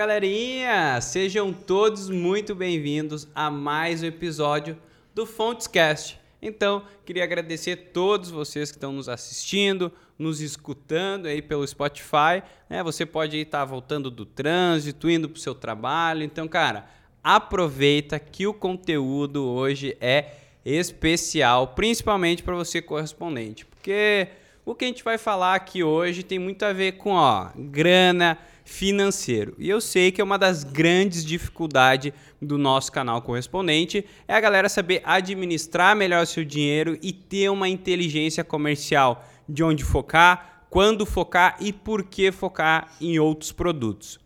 galerinha! Sejam todos muito bem-vindos a mais um episódio do Fontescast. Então, queria agradecer a todos vocês que estão nos assistindo, nos escutando aí pelo Spotify. Né? Você pode estar tá voltando do trânsito, indo para o seu trabalho. Então, cara, aproveita que o conteúdo hoje é especial, principalmente para você correspondente, porque o que a gente vai falar aqui hoje tem muito a ver com ó, grana, financeiro. E eu sei que é uma das grandes dificuldades do nosso canal correspondente é a galera saber administrar melhor seu dinheiro e ter uma inteligência comercial de onde focar, quando focar e por que focar em outros produtos.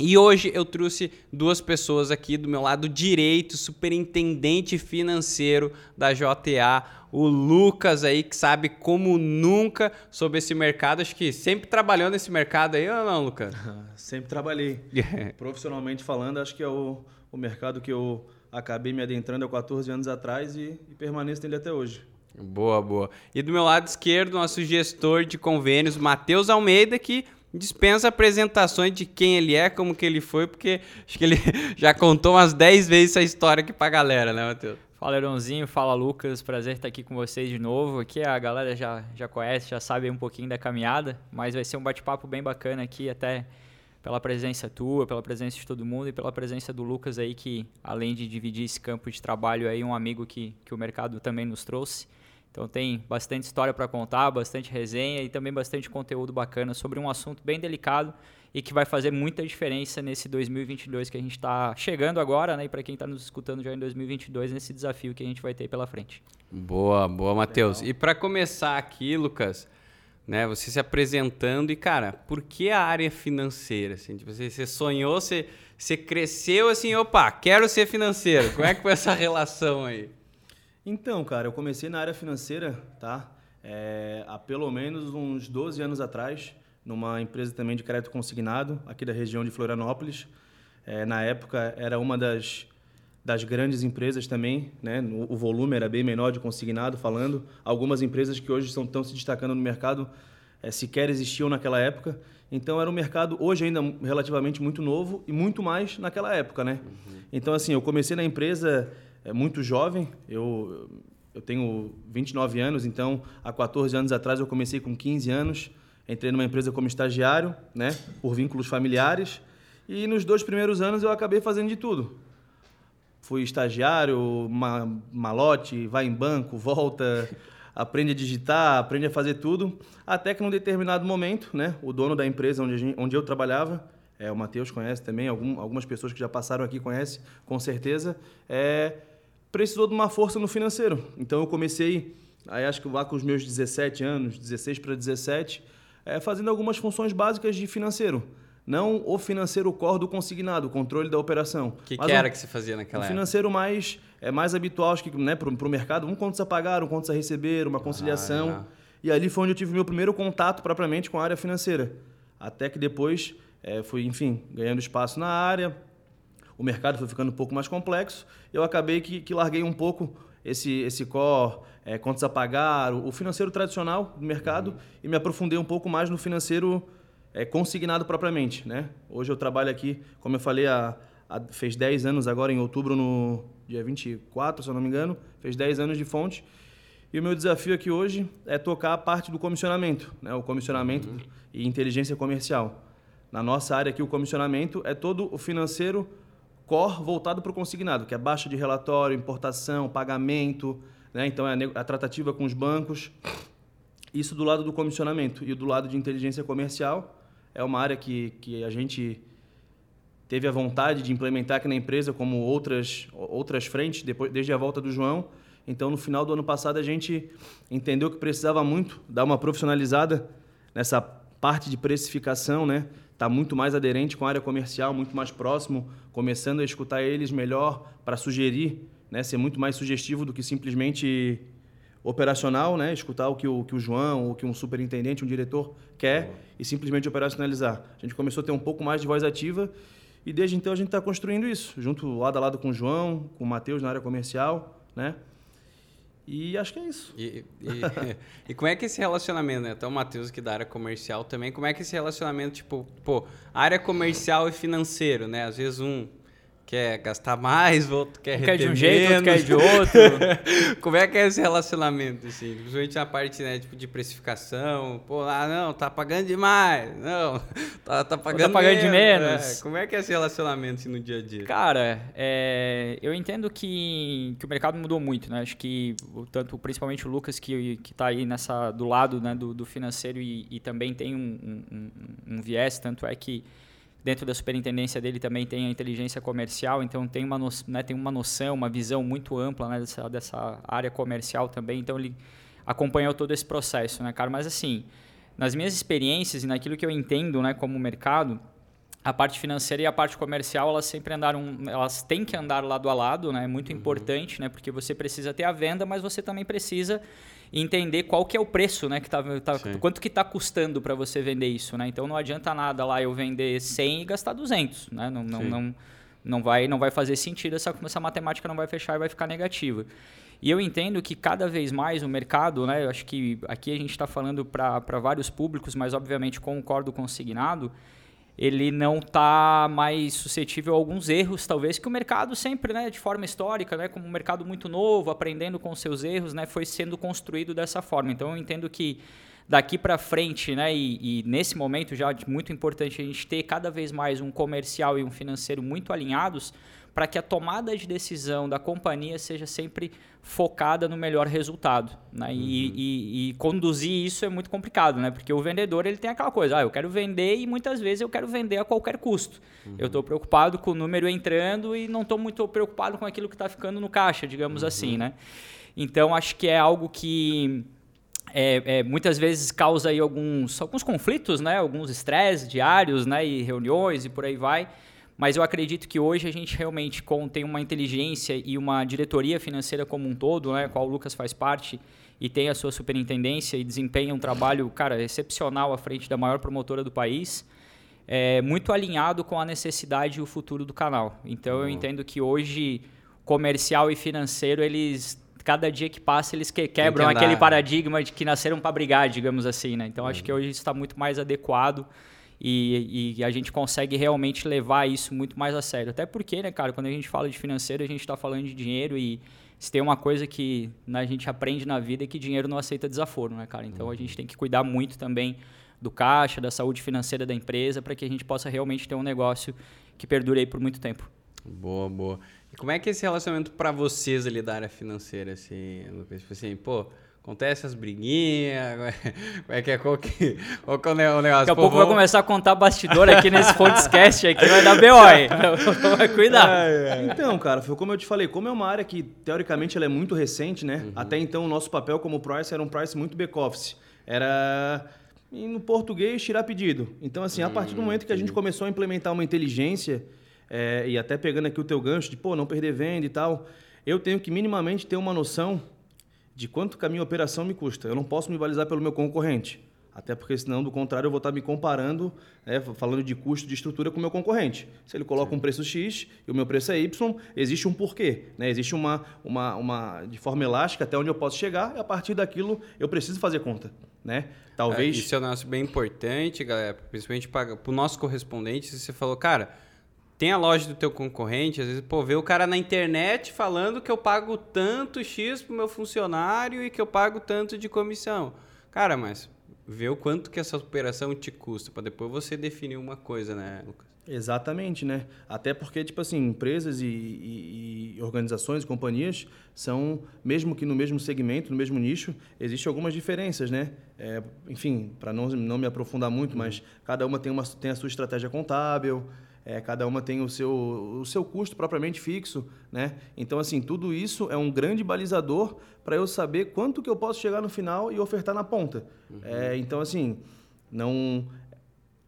E hoje eu trouxe duas pessoas aqui do meu lado direito, superintendente financeiro da JTA, o Lucas aí, que sabe como nunca sobre esse mercado. Acho que sempre trabalhou nesse mercado aí, ou não, Lucas? sempre trabalhei. Profissionalmente falando, acho que é o, o mercado que eu acabei me adentrando há 14 anos atrás e, e permaneço nele até hoje. Boa, boa. E do meu lado esquerdo, nosso gestor de convênios, Matheus Almeida, que dispensa apresentações de quem ele é, como que ele foi, porque acho que ele já contou umas 10 vezes essa história aqui pra galera, né, Matheus? Fala, Eronzinho. Fala, Lucas. Prazer estar aqui com vocês de novo. Aqui a galera já, já conhece, já sabe um pouquinho da caminhada, mas vai ser um bate-papo bem bacana aqui, até pela presença tua, pela presença de todo mundo e pela presença do Lucas aí, que além de dividir esse campo de trabalho aí, um amigo que, que o mercado também nos trouxe. Então tem bastante história para contar, bastante resenha e também bastante conteúdo bacana sobre um assunto bem delicado e que vai fazer muita diferença nesse 2022 que a gente está chegando agora, né? E para quem está nos escutando já em 2022, nesse desafio que a gente vai ter pela frente. Boa, boa, Matheus. E para começar aqui, Lucas, né? Você se apresentando e, cara, por que a área financeira? Assim, tipo, você, você sonhou, você, você cresceu assim, opa, quero ser financeiro. Como é que foi essa relação aí? Então, cara, eu comecei na área financeira, tá? É, há pelo menos uns 12 anos atrás, numa empresa também de crédito consignado, aqui da região de Florianópolis. É, na época, era uma das, das grandes empresas também, né? O volume era bem menor de consignado, falando. Algumas empresas que hoje estão se destacando no mercado é, sequer existiam naquela época. Então, era um mercado, hoje ainda relativamente muito novo e muito mais naquela época, né? Uhum. Então, assim, eu comecei na empresa é muito jovem. Eu, eu tenho 29 anos, então há 14 anos atrás eu comecei com 15 anos. Entrei numa empresa como estagiário, né, por vínculos familiares. E nos dois primeiros anos eu acabei fazendo de tudo. Fui estagiário, ma malote, vai em banco, volta, aprende a digitar, aprende a fazer tudo. Até que num determinado momento, né, o dono da empresa onde, gente, onde eu trabalhava, é, o Matheus conhece também, algum, algumas pessoas que já passaram aqui conhecem, com certeza, é, precisou de uma força no financeiro. Então eu comecei, aí acho que lá com os meus 17 anos, 16 para 17, é, fazendo algumas funções básicas de financeiro. Não o financeiro core do consignado, o controle da operação. O que, que, era um, que você fazia naquela um época? financeiro mais, é, mais habitual acho que, né, para o mercado, um contas a pagar, um contas a receber, uma conciliação. Ah, e ali foi onde eu tive meu primeiro contato propriamente com a área financeira. Até que depois é, fui, enfim, ganhando espaço na área, o mercado foi ficando um pouco mais complexo, eu acabei que, que larguei um pouco esse, esse core, é, contas a pagar, o, financeiro tradicional do mercado uhum. e me aprofundei um pouco mais no financeiro é, consignado propriamente. Né? Hoje eu trabalho aqui, como eu falei, há, há, fez 10 anos agora, em outubro, no dia 24, se eu não me engano, fez 10 anos de fonte. E o meu desafio aqui hoje é tocar a parte do comissionamento, né? o comissionamento uhum. e inteligência comercial. Na nossa área aqui, o comissionamento é todo o financeiro core voltado para o consignado, que é baixa de relatório, importação, pagamento, né? então é a tratativa com os bancos. Isso do lado do comissionamento. E do lado de inteligência comercial, é uma área que, que a gente teve a vontade de implementar aqui na empresa, como outras, outras frentes, depois, desde a volta do João. Então, no final do ano passado, a gente entendeu que precisava muito dar uma profissionalizada nessa parte de precificação, né? está muito mais aderente com a área comercial, muito mais próximo, começando a escutar eles melhor para sugerir, né, ser muito mais sugestivo do que simplesmente operacional, né, escutar o que o, que o João, o que um superintendente, um diretor quer e simplesmente operacionalizar. A gente começou a ter um pouco mais de voz ativa e desde então a gente está construindo isso, junto lado a lado com o João, com o Matheus na área comercial, né? E acho que é isso. E, e, e como é que esse relacionamento, né? Até o Matheus que da área comercial também, como é que esse relacionamento, tipo, pô, área comercial e financeiro, né? Às vezes um quer gastar mais, o outro quer um quer de um menos. jeito, outro quer de outro. Como é que é esse relacionamento, assim? Principalmente na parte, né, tipo, de precificação. Pô, ah, não, tá pagando demais. Não, tá, tá pagando, tá pagando menos. de menos. É, como é que é esse relacionamento assim, no dia a dia? Cara, é, eu entendo que, que o mercado mudou muito, né? Acho que, tanto, principalmente o Lucas, que, que tá aí nessa, do lado né, do, do financeiro e, e também tem um, um, um viés, tanto é que dentro da superintendência dele também tem a inteligência comercial, então tem uma, no, né, tem uma noção, uma visão muito ampla né, dessa, dessa área comercial também, então ele acompanhou todo esse processo, né, cara? Mas assim, nas minhas experiências e naquilo que eu entendo, né, como mercado, a parte financeira e a parte comercial, elas sempre andaram, elas têm que andar lado a lado, né? É muito uhum. importante, né? Porque você precisa ter a venda, mas você também precisa entender qual que é o preço, né? Que tá, tá quanto que está custando para você vender isso, né? Então não adianta nada lá eu vender 100 e gastar 200, né? Não, não, não, não, vai, não vai fazer sentido, essa, essa matemática não vai fechar e vai ficar negativa. E eu entendo que cada vez mais o mercado, né? Eu acho que aqui a gente está falando para vários públicos, mas obviamente concordo com o consignado, ele não está mais suscetível a alguns erros, talvez que o mercado sempre, né, de forma histórica, né, como um mercado muito novo, aprendendo com seus erros, né, foi sendo construído dessa forma. Então eu entendo que daqui para frente, né, e, e, nesse momento já é muito importante a gente ter cada vez mais um comercial e um financeiro muito alinhados para que a tomada de decisão da companhia seja sempre focada no melhor resultado. Né? Uhum. E, e, e, conduzir isso é muito complicado, né? porque o vendedor ele tem aquela coisa, ah, eu quero vender e muitas vezes eu quero vender a qualquer custo. Uhum. Eu estou preocupado com o número entrando e não estou muito preocupado com aquilo que está ficando no caixa, digamos uhum. assim. Né? Então, acho que é algo que... É, é, muitas vezes causa aí alguns, alguns conflitos, né? alguns estresses diários né? e reuniões e por aí vai, mas eu acredito que hoje a gente realmente tem uma inteligência e uma diretoria financeira como um todo, né, qual o Lucas faz parte e tem a sua superintendência e desempenha um trabalho, cara, excepcional à frente da maior promotora do país, é, muito alinhado com a necessidade e o futuro do canal. Então uhum. eu entendo que hoje comercial e financeiro eles cada dia que passa eles que, quebram que aquele paradigma de que nasceram para brigar, digamos assim, né? Então uhum. acho que hoje está muito mais adequado e, e, a gente consegue realmente levar isso muito mais a sério. Até porque, né, cara, quando a gente fala de financeiro, a gente está falando de dinheiro e se tem uma coisa que né, a gente aprende na vida é que dinheiro não aceita desaforo, né, cara? Então a gente tem que cuidar muito também do caixa, da saúde financeira da empresa, para que a gente possa realmente ter um negócio que perdure aí por muito tempo. Boa, boa. E como é que é esse relacionamento para vocês ali da área financeira, assim, Lucas? Tipo assim, pô, Acontece as briguinhas, como é que é, qual que, qual que é o negócio? Daqui a pouco vou... vai começar a contar bastidor aqui nesse podcast aí, que vai dar BO aí. Vai cuidar. Então, cara, foi como eu te falei, como é uma área que, teoricamente, ela é muito recente, né? Uhum. Até então, o nosso papel como price era um price muito back-office. Era, no português, tirar pedido. Então, assim, a partir do momento que a gente começou a implementar uma inteligência, é, e até pegando aqui o teu gancho de, pô, não perder venda e tal, eu tenho que minimamente ter uma noção de quanto que a minha operação me custa. Eu não posso me balizar pelo meu concorrente. Até porque, senão, do contrário, eu vou estar me comparando, né, falando de custo de estrutura com o meu concorrente. Se ele coloca Sim. um preço X e o meu preço é Y, existe um porquê. Né? Existe uma, uma, uma, de forma elástica até onde eu posso chegar e, a partir daquilo, eu preciso fazer conta. Né? Talvez... É, isso é um negócio bem importante, galera, principalmente para o nosso correspondente. Você falou, cara tem a loja do teu concorrente, às vezes, pô, vê o cara na internet falando que eu pago tanto X pro meu funcionário e que eu pago tanto de comissão. Cara, mas vê o quanto que essa operação te custa, para depois você definir uma coisa, né, Lucas? Exatamente, né? Até porque, tipo assim, empresas e, e, e, organizações, companhias, são, mesmo que no mesmo segmento, no mesmo nicho, existem algumas diferenças, né? É, enfim, para não, não me aprofundar muito, uhum. mas cada uma tem, uma tem a sua estratégia contábil, é, cada uma tem o seu, o seu custo propriamente fixo, né? Então, assim, tudo isso é um grande balizador para eu saber quanto que eu posso chegar no final e ofertar na ponta. Uhum. É, então, assim, não...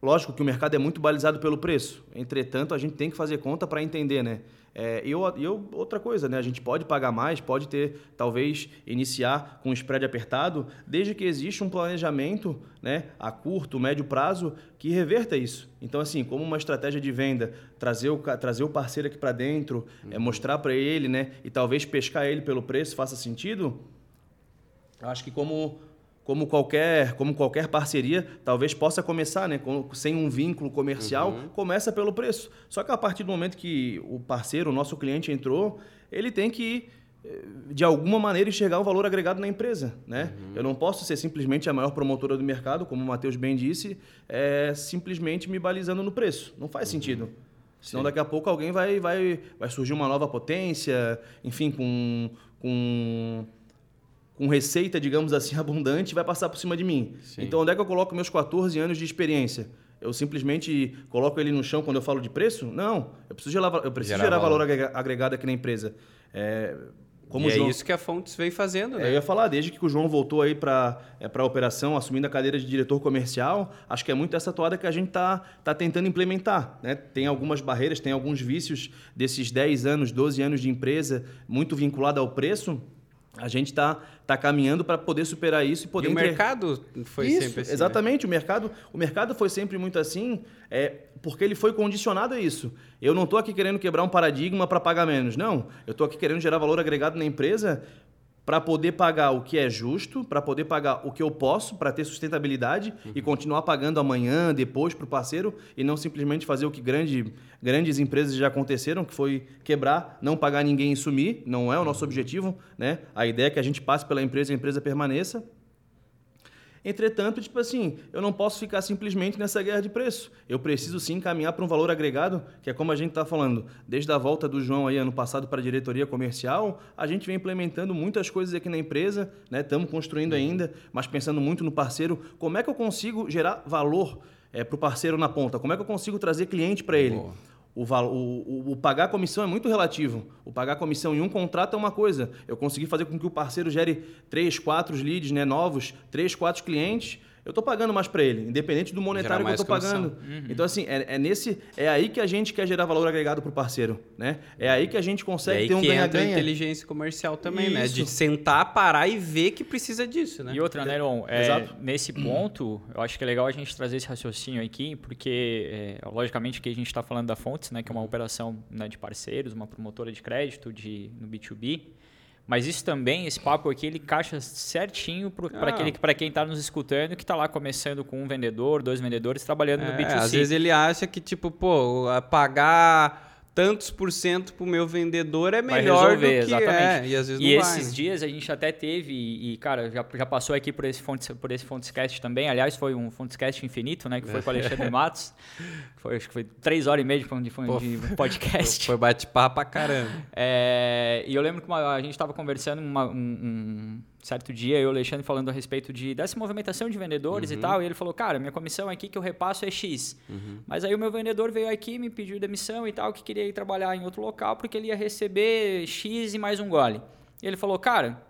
Lógico que o mercado é muito balizado pelo preço. Entretanto, a gente tem que fazer conta para entender, né? É, eu, eu, outra coisa, né? A gente pode pagar mais, pode ter, talvez, iniciar com um spread apertado, desde que exista um planejamento né, a curto, médio prazo que reverta isso. Então, assim, como uma estratégia de venda, trazer o, trazer o parceiro aqui para dentro, é, uhum. é, mostrar para ele, né? E talvez pescar ele pelo preço faça sentido, acho que como como qualquer, como qualquer parceria, talvez possa começar, né? sem um vínculo comercial, uhum. começa pelo preço. Só que a partir do momento que o parceiro, o nosso cliente entrou, ele tem que eh, de alguma maneira enxergar o valor agregado na empresa, né? Uhum. Eu não posso ser simplesmente a maior promotora do mercado, como o Matheus bem disse, é, simplesmente me balizando no preço. Não faz uhum. sentido. Senão Sim. daqui a pouco alguém vai, vai, vai surgir uma nova potência, enfim, com, com com receita, digamos assim, abundante, vai passar por cima de mim. Sim. Então, onde é que eu coloco meus 14 anos de experiência? Eu simplesmente coloco ele no chão quando eu falo de preço? Não. Eu preciso gerar, eu preciso gerar, gerar valor agregado aqui na empresa. É, como e é João... é isso que a Fontes vem fazendo, né? É, eu ia falar, desde que o João voltou aí para é, a operação, assumindo a cadeira de diretor comercial, acho que é muito essa toada que a gente está tá tentando implementar. Né? Tem algumas barreiras, tem alguns vícios desses 10 anos, 12 anos de empresa, muito vinculado ao preço, a gente está tá caminhando para poder superar isso e poder. E o mercado foi isso, sempre assim. Né? Exatamente, né? o mercado, o mercado foi sempre muito assim, é porque ele foi condicionado a isso. Eu não estou aqui querendo quebrar um paradigma para pagar menos, não. Eu estou aqui querendo gerar valor agregado na empresa para poder pagar o que é justo, para poder pagar o que eu posso, para ter sustentabilidade uhum. e continuar pagando amanhã, depois para o parceiro e não simplesmente fazer o que grande, grandes empresas já aconteceram, que foi quebrar, não pagar ninguém e sumir. Não é o nosso uhum. objetivo, né? A ideia é que a gente passe pela empresa e a empresa permaneça. Entretanto, tipo assim, eu não posso ficar simplesmente nessa guerra de preço. Eu preciso sim caminhar para um valor agregado, que é como a gente está falando. Desde a volta do João aí ano passado para a diretoria comercial, a gente vem implementando muitas coisas aqui na empresa, né? Estamos construindo ainda, mas pensando muito no parceiro. Como é que eu consigo gerar valor é, para o parceiro na ponta? Como é que eu consigo trazer cliente para ele? Boa. O, o, o, pagar comissão é muito relativo. O pagar comissão em um contrato é uma coisa. Eu consegui fazer com que o parceiro gere três, quatro leads né, novos, três, quatro clientes eu estou pagando mais para ele, independente do monetário que eu estou pagando. Uhum. Então, assim, é, é, nesse, é aí que a gente quer gerar valor agregado para o parceiro. Né? É aí que a gente consegue ter um ganha-ganha. inteligência comercial também, Isso. né? De sentar, parar e ver que precisa disso. Né? E outra, né, Ron? É, nesse ponto, eu acho que é legal a gente trazer esse raciocínio aqui, porque, é, logicamente, que a gente está falando da Fontes, né, que é uma operação né, de parceiros, uma promotora de crédito de, no B2B. Mas isso também, esse papo aqui, ele caixa certinho para ah. quem está nos escutando, que está lá começando com um vendedor, dois vendedores, trabalhando é, no B2C. Às vezes ele acha que, tipo, pô, pagar tantos por cento para o meu vendedor é melhor resolver, do que exatamente. É, e às vezes e esses vai. dias a gente até teve e, cara já, já passou aqui por esse fonte por esse Fontescast também aliás foi um Fontescast infinito né que foi com o Alexandre Matos foi acho que foi três horas e meia de, de, Pô, de podcast foi bate-papo pra caramba é, e eu lembro que uma, a gente estava conversando uma, um, um certo dia eu e o Alexandre falando a respeito de dessa movimentação de vendedores uhum. e tal, e ele falou, cara, minha comissão aqui que eu repasso é X. Uhum. Mas aí o meu vendedor veio aqui, me pediu demissão e tal, que queria ir trabalhar em outro local porque ele ia receber X e mais um gole. E ele falou, cara,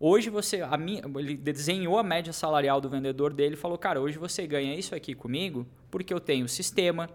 Hoje você, a minha, ele desenhou a média salarial do vendedor dele e falou, cara, hoje você ganha isso aqui comigo porque eu tenho sistema,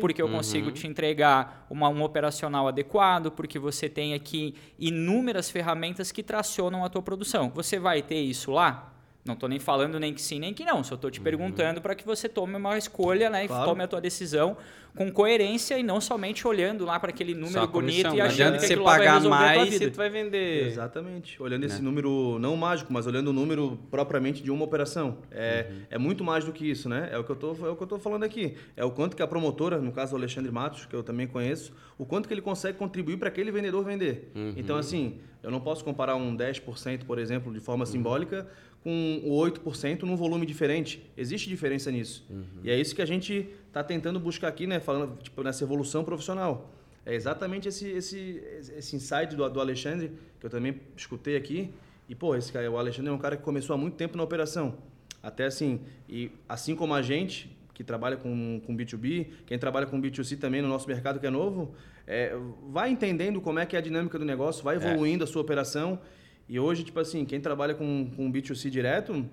porque eu uhum. consigo te entregar uma, um operacional adequado, porque você tem aqui inúmeras ferramentas que tracionam a tua produção. Você vai ter isso lá? Não estou nem falando nem que sim, nem que não. Só estou te uhum. perguntando para que você tome uma escolha né, claro. e tome a tua decisão com coerência e não somente olhando lá para aquele número bonito e achando que você pagar mais e tu vai vender. Exatamente. Olhando esse né? número não mágico, mas olhando o número propriamente de uma operação. É, uhum. é muito mais do que isso, né? É o que eu tô, é o que eu tô falando aqui. É o quanto que a promotora, no caso o Alexandre Matos, que eu também conheço, o quanto que ele consegue contribuir para aquele vendedor vender. Uhum. Então assim, eu não posso comparar um 10%, por exemplo, de forma uhum. simbólica com o 8% num volume diferente. Existe diferença nisso. Uhum. E é isso que a gente está tentando buscar aqui, né? Falando tipo, nessa evolução profissional. É exatamente esse, esse, esse insight do, do Alexandre, que eu também escutei aqui. E, pô, esse cara, o Alexandre é um cara que começou há muito tempo na operação. Até assim, e assim como a gente, que trabalha com, com B2B, quem trabalha com B2C também no nosso mercado que é novo, é, vai entendendo como é que é a dinâmica do negócio, vai é. evoluindo é. a sua operação e hoje, tipo assim, quem trabalha com, com B2C direto,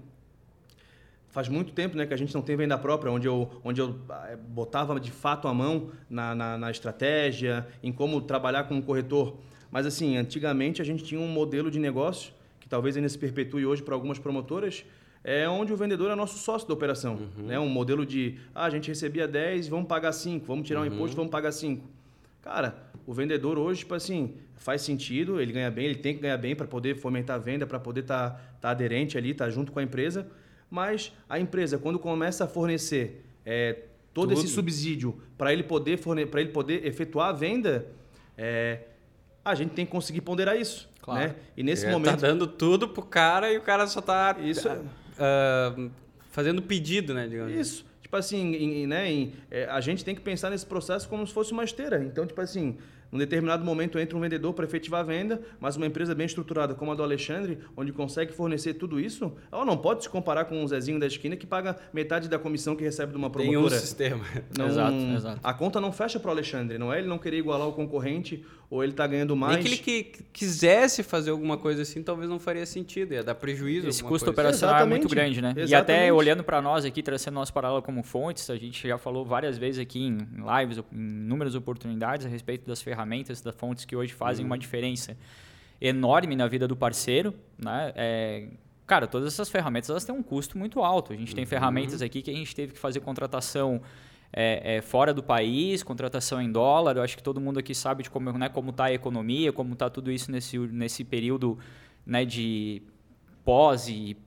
faz muito tempo né, que a gente não tem venda própria, onde eu, onde eu eh, botava de fato a mão na, na, na estratégia, em como trabalhar com um corretor. Mas assim, antigamente a gente tinha um modelo de negócio, que talvez ainda se perpetue hoje para algumas promotoras, é onde o vendedor é nosso sócio da operação. Uhum. Né? Um modelo de, ah, a gente recebia 10, vamos pagar 5, vamos tirar um uhum. imposto, vamos pagar 5. Cara, o vendedor hoje, tipo assim, faz sentido, ele ganha bem, ele tem que ganhar bem para poder fomentar a venda, para poder estar tá, tá aderente ali, estar tá junto com a empresa. Mas a empresa, quando começa a fornecer é, todo Tudo. esse subsídio para ele poder para ele poder efetuar a venda, é, a gente tem que conseguir ponderar isso. Claro. Né? E nesse é, momento. Tá dando tudo pro cara e o cara só tá isso, uh, fazendo pedido, né? Digamos. Isso. Tipo assim, em, né, em, é, a gente tem que pensar nesse processo como se fosse uma esteira. Então, tipo assim, num determinado momento entra um vendedor para efetivar a venda, mas uma empresa bem estruturada como a do Alexandre, onde consegue fornecer tudo isso, ela não pode se comparar com um Zezinho da esquina que paga metade da comissão que recebe de uma promotora. Tem um sistema. Não, exato, exato. A conta não fecha para o Alexandre, não é ele não querer igualar o concorrente ou ele está ganhando mais. Nem que ele que quisesse fazer alguma coisa assim, talvez não faria sentido, ia dar prejuízo. Esse custo operacional é muito grande, né? Exatamente. E até olhando para nós aqui, trazendo nosso paralelo como fontes, a gente já falou várias vezes aqui em lives, em inúmeras oportunidades a respeito das ferramentas, das fontes que hoje fazem uhum. uma diferença enorme na vida do parceiro, né? É, cara, todas essas ferramentas elas têm um custo muito alto. A gente uhum. tem ferramentas aqui que a gente teve que fazer contratação é, é, fora do país, contratação em dólar. Eu acho que todo mundo aqui sabe de como né, como está a economia, como está tudo isso nesse, nesse período né, de pós e,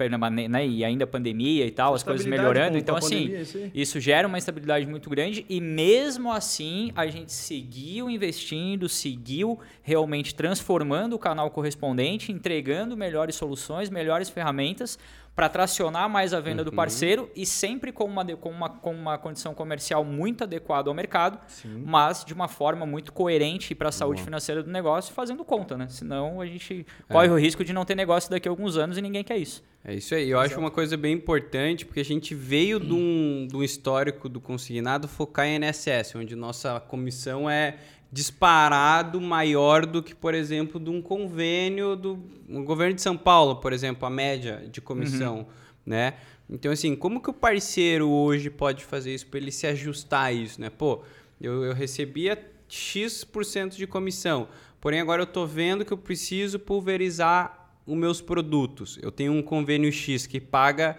né, e ainda pandemia e tal, as coisas melhorando. Então, assim, pandemia, isso gera uma estabilidade muito grande e mesmo assim a gente seguiu investindo, seguiu realmente transformando o canal correspondente, entregando melhores soluções, melhores ferramentas para tracionar mais a venda uhum. do parceiro e sempre com uma, com, uma, com uma condição comercial muito adequada ao mercado, Sim. mas de uma forma muito coerente para a saúde financeira do negócio, fazendo conta, né? Senão a gente é. corre o risco de não ter negócio daqui a alguns anos e ninguém quer isso. É isso aí. Eu Exato. acho uma coisa bem importante, porque a gente veio de um, de um histórico do consignado focar em NSS, onde nossa comissão é disparado maior do que, por exemplo, de um convênio do um governo de São Paulo, por exemplo, a média de comissão, uhum. né? Então, assim, como que o parceiro hoje pode fazer isso para ele se ajustar a isso, né? Pô, eu, eu recebia X% de comissão, porém agora eu estou vendo que eu preciso pulverizar os meus produtos. Eu tenho um convênio X que paga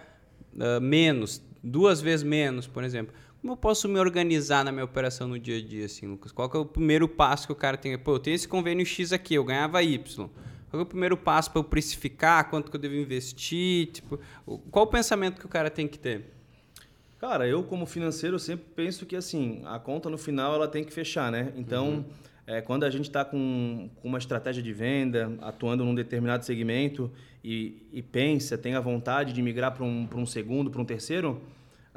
uh, menos, duas vezes menos, por exemplo como eu posso me organizar na minha operação no dia a dia, assim, Lucas? Qual é o primeiro passo que o cara tem? Pô, eu tenho esse convênio X aqui, eu ganhava Y. Qual é o primeiro passo para eu precificar? Quanto que eu devo investir? Tipo, qual o pensamento que o cara tem que ter? Cara, eu como financeiro sempre penso que assim a conta no final ela tem que fechar, né? Então, uhum. é, quando a gente está com, com, uma estratégia de venda, atuando num determinado segmento e, e pensa, tem a vontade de migrar para um, um segundo, para um terceiro,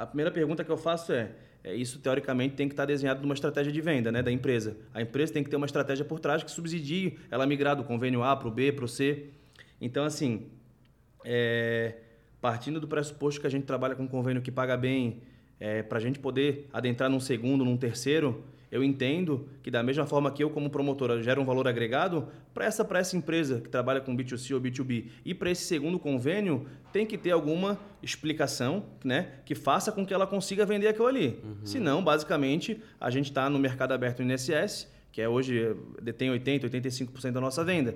a primeira pergunta que eu faço é, é, isso teoricamente tem que estar desenhado numa estratégia de venda né, da empresa. A empresa tem que ter uma estratégia por trás que subsidie ela migrar do convênio A para o B, para o C. Então, assim, é, partindo do pressuposto que a gente trabalha com um convênio que paga bem, é, para a gente poder adentrar num segundo, num terceiro, eu entendo que da mesma forma que eu como promotora gero um valor agregado, para essa, essa empresa que trabalha com B2C ou B2B e para esse segundo convênio, tem que ter alguma explicação né, que faça com que ela consiga vender aquilo ali. Uhum. Senão, basicamente, a gente está no mercado aberto no INSS, que é hoje detém 80%, 85% da nossa venda.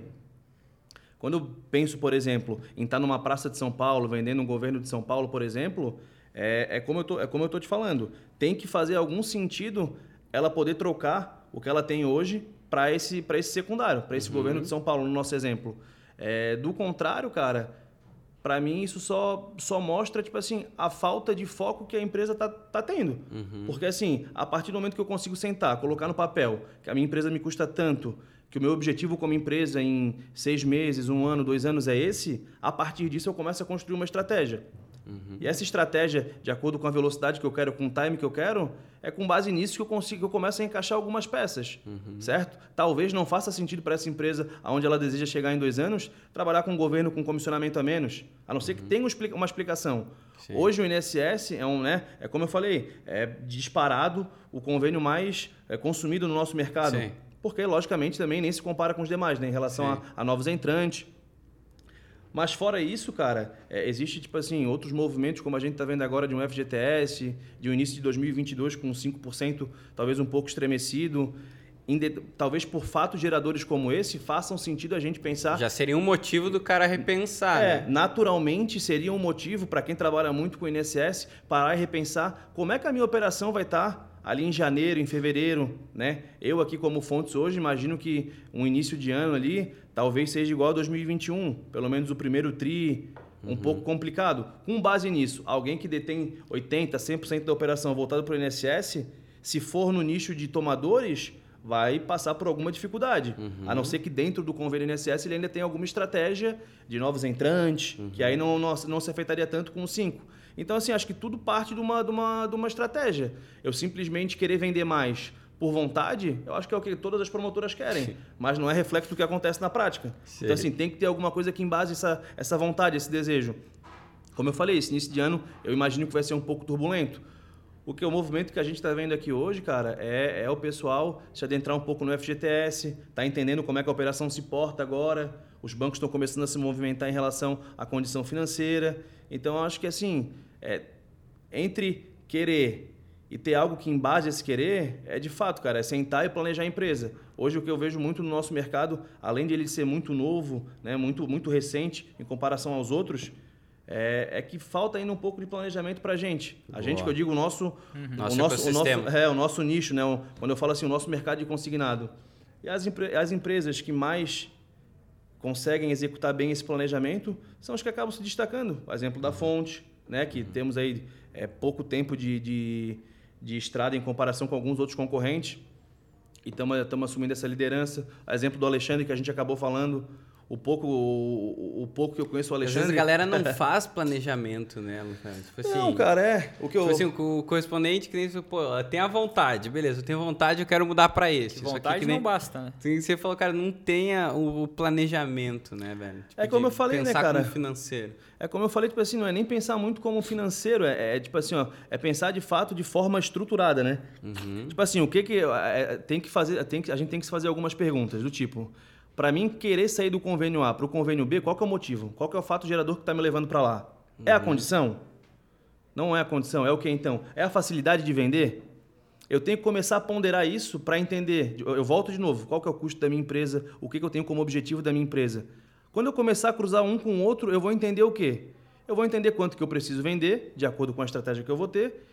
Quando eu penso, por exemplo, em estar tá numa praça de São Paulo, vendendo um governo de São Paulo, por exemplo, é, é como eu é estou te falando. Tem que fazer algum sentido ela poder trocar o que ela tem hoje para esse, esse secundário, para esse uhum. governo de São Paulo, no nosso exemplo. É, do contrário, cara, para mim isso só, só mostra tipo assim a falta de foco que a empresa tá, tá tendo. Uhum. Porque assim, a partir do momento que eu consigo sentar, colocar no papel que a minha empresa me custa tanto, que o meu objetivo como empresa em seis meses, um ano, dois anos é esse, a partir disso eu começo a construir uma estratégia. Uhum. E essa estratégia, de acordo com a velocidade que eu quero, com o time que eu quero, é com base nisso que eu consigo, que eu começo a encaixar algumas peças, uhum. certo? Talvez não faça sentido para essa empresa, aonde ela deseja chegar em dois anos, trabalhar com um governo com comissionamento a menos, a não ser que uhum. tenha uma explicação. Sim. Hoje o INSS é um, né? É como eu falei, é disparado o convênio mais é, consumido no nosso mercado. Sim. Porque, logicamente, também nem se compara com os demais, né? Em relação a, a novos entrantes. Mas fora isso, cara, é, existe, tipo assim, outros movimentos, como a gente está vendo agora de um FGTS, de um início de 2022 com 5%, talvez um pouco estremecido. De, talvez por fatos geradores como esse, façam sentido a gente pensar. Já seria um motivo do cara repensar. É, né? naturalmente seria um motivo para quem trabalha muito com o INSS parar e repensar como é que a minha operação vai estar tá ali em janeiro, em fevereiro, né? Eu aqui como Fontes hoje imagino que um início de ano ali talvez seja igual a 2021, pelo menos o primeiro tri, um uhum. pouco complicado. Com base nisso, alguém que detém 80, 100% da operação voltada para o INSS, se for no nicho de tomadores, vai passar por alguma dificuldade. Uhum. A não ser que dentro do convênio INSS ele ainda tenha alguma estratégia de novos entrantes, uhum. que aí não, não, não se afetaria tanto com o 5. Então, assim, acho que tudo parte de uma, de, uma, de uma estratégia. Eu simplesmente querer vender mais por vontade, eu acho que é o que todas as promotoras querem, Sim. mas não é reflexo do que acontece na prática. Sim. Então, assim, tem que ter alguma coisa que embase essa, essa vontade, esse desejo. Como eu falei, esse início de ano eu imagino que vai ser um pouco turbulento. O que o movimento que a gente está vendo aqui hoje, cara, é, é o pessoal se adentrar um pouco no FGTS, tá entendendo como é que a operação se porta agora. Os bancos estão começando a se movimentar em relação à condição financeira. Então, acho que assim, é, entre querer e ter algo que embase esse querer, é de fato, cara, é sentar e planejar a empresa. Hoje o que eu vejo muito no nosso mercado, além de ele ser muito novo, né, muito, muito recente em comparação aos outros, é, é, que falta ainda um pouco de planejamento para a gente. A gente, que eu digo, o nosso, uhum. o nosso, nosso, o nosso, é, o nosso nicho, né? quando eu falo assim, o nosso mercado de consignado. E as, as empresas que mais conseguem executar bem esse planejamento são as que acabam se destacando. O exemplo da Fonte, né? que uhum. temos aí é, pouco tempo de, de, de estrada em comparação com alguns outros concorrentes. E estamos assumindo essa liderança. O exemplo do Alexandre, que a gente acabou falando, o pouco, o, o, pouco que eu conheço o Alexandre. Às vezes a galera não faz planejamento, né, Tipo assim, não, cara, é. O que eu... Tipo assim, o correspondente que nem pô, tem a vontade, beleza, eu tenho vontade, eu quero mudar para esse. vontade que nem... não basta, né? Você falou, cara, não tenha o planejamento, né, velho? Tipo, é como eu falei, né, cara? Como financeiro. É como eu falei, tipo assim, não é nem pensar muito como financeiro, é, é tipo assim, ó, é pensar de fato de forma estruturada, né? Uhum. Tipo assim, o que que é, é tem que fazer, tem que, a gente tem que se fazer algumas perguntas do tipo, para mim querer sair do convênio A para o convênio B, qual que é o motivo? Qual que é o fato gerador que está me levando para lá? Uhum. É a uhum. condição? Não é a condição, é o que então? É a facilidade de vender? Eu tenho que começar a ponderar isso para entender. Eu volto de novo. Qual que é o custo da minha empresa? O que, que eu tenho como objetivo da minha empresa? Quando eu começar a cruzar um com o outro, eu vou entender o quê? Eu vou entender quanto que eu preciso vender, de acordo com a estratégia que eu vou ter,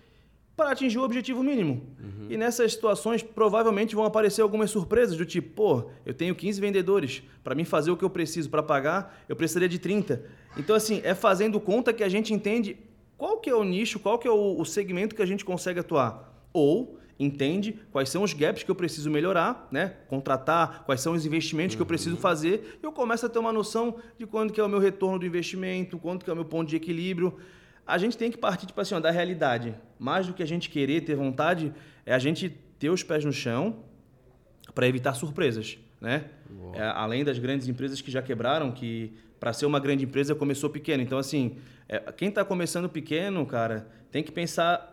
para atingir o objetivo mínimo. Uhum. E nessas situações, provavelmente vão aparecer algumas surpresas, do tipo, pô, eu tenho 15 vendedores, para mim fazer o que eu preciso para pagar, eu precisaria de 30. Então, assim, é fazendo conta que a gente entende qual que é o nicho, qual que é o, o segmento que a gente consegue atuar. Ou entende quais são os gaps que eu preciso melhorar, né? contratar, quais são os investimentos uhum. que eu preciso uhum. fazer, e eu começo a ter uma noção de quando que é o meu retorno do investimento, quanto que é o meu ponto de equilíbrio a gente tem que partir tipo assim, ó, da realidade. Mais do que a gente querer, ter vontade, é a gente ter os pés no chão para evitar surpresas. Né? É, além das grandes empresas que já quebraram, que para ser uma grande empresa começou pequeno. Então, assim, é, quem está começando pequeno, cara, tem que pensar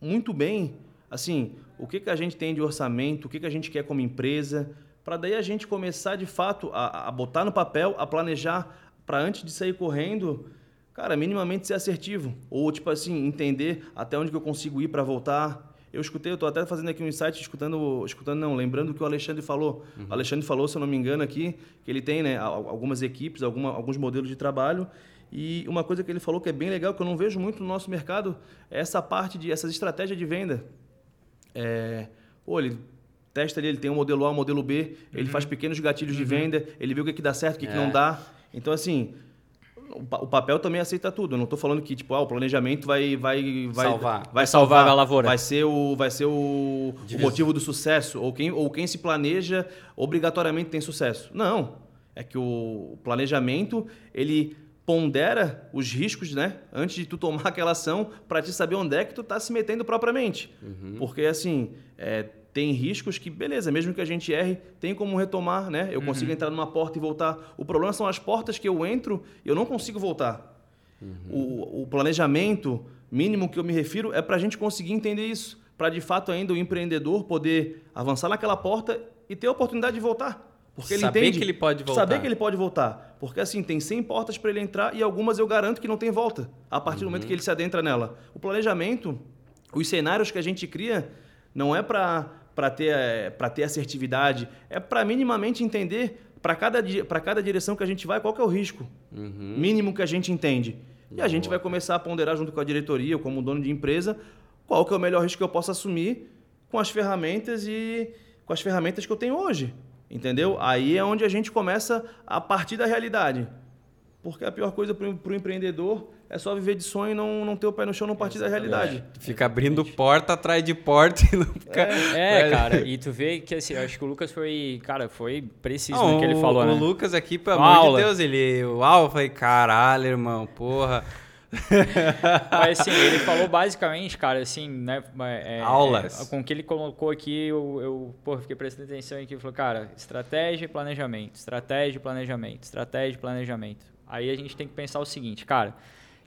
muito bem, assim, o que, que a gente tem de orçamento, o que, que a gente quer como empresa, para daí a gente começar, de fato, a, a botar no papel, a planejar, para antes de sair correndo, cara, minimamente ser assertivo. Ou, tipo assim, entender até onde que eu consigo ir para voltar. Eu escutei, eu estou até fazendo aqui um insight, escutando, escutando não, lembrando o que o Alexandre falou. Uhum. O Alexandre falou, se eu não me engano aqui, que ele tem né, algumas equipes, alguma, alguns modelos de trabalho. E uma coisa que ele falou que é bem legal, que eu não vejo muito no nosso mercado, é essa parte de essas estratégias de venda. É, pô, ele testa ali, ele tem um modelo A, um modelo B, ele uhum. faz pequenos gatilhos uhum. de venda, ele vê o que, que dá certo, o que, é. que não dá. Então, assim, o papel também aceita tudo. Eu não estou falando que tipo, ah, o planejamento vai vai vai salvar, vai, salvar, a lavoura. Vai ser o vai ser o, o, motivo do sucesso ou quem ou quem se planeja obrigatoriamente tem sucesso. Não. É que o planejamento ele pondera os riscos, né? Antes de tu tomar aquela ação para te saber onde é que tu está se metendo propriamente. Uhum. Porque assim, é, tem riscos que, beleza, mesmo que a gente erre, tem como retomar, né? Eu uhum. consigo entrar numa porta e voltar. O problema são as portas que eu entro e eu não consigo voltar. Uhum. O, o, planejamento mínimo que eu me refiro é para a gente conseguir entender isso. Para, de fato, ainda o empreendedor poder avançar naquela porta e ter a oportunidade de voltar. Porque ele saber entende, que ele pode voltar. Saber que ele pode voltar. Porque assim, tem 100 portas para ele entrar e algumas eu garanto que não tem volta a partir uhum. do momento que ele se adentra nela. O planejamento, os cenários que a gente cria, não é para para ter, eh, ter assertividade, é para minimamente entender para cada, cada direção que a gente vai qual é o risco uhum. mínimo que a gente entende. E Boa. a gente vai começar a ponderar junto com a diretoria, como dono de empresa, qual que é o melhor risco que eu posso assumir com as ferramentas e com as ferramentas que eu tenho hoje. Entendeu? Aí é onde a gente começa a partir da realidade. Porque a pior coisa para o empreendedor é só viver de sonho e não, não ter o pé no chão, não partir Exatamente. da realidade. Fica abrindo porta atrás de porta e não fica... É, é cara, e tu vê que assim, eu acho que o Lucas foi, cara, foi preciso não, no que ele falou, o, né? O Lucas aqui, pelo amor aula. de Deus, ele... Uau, eu falei, caralho, irmão, porra... Mas assim, ele falou basicamente, cara, assim, né? É, Aulas. É, com o que ele colocou aqui, eu, eu pô, fiquei prestando atenção aqui. Ele falou, cara, estratégia e planejamento, estratégia e planejamento, estratégia e planejamento. Aí a gente tem que pensar o seguinte, cara.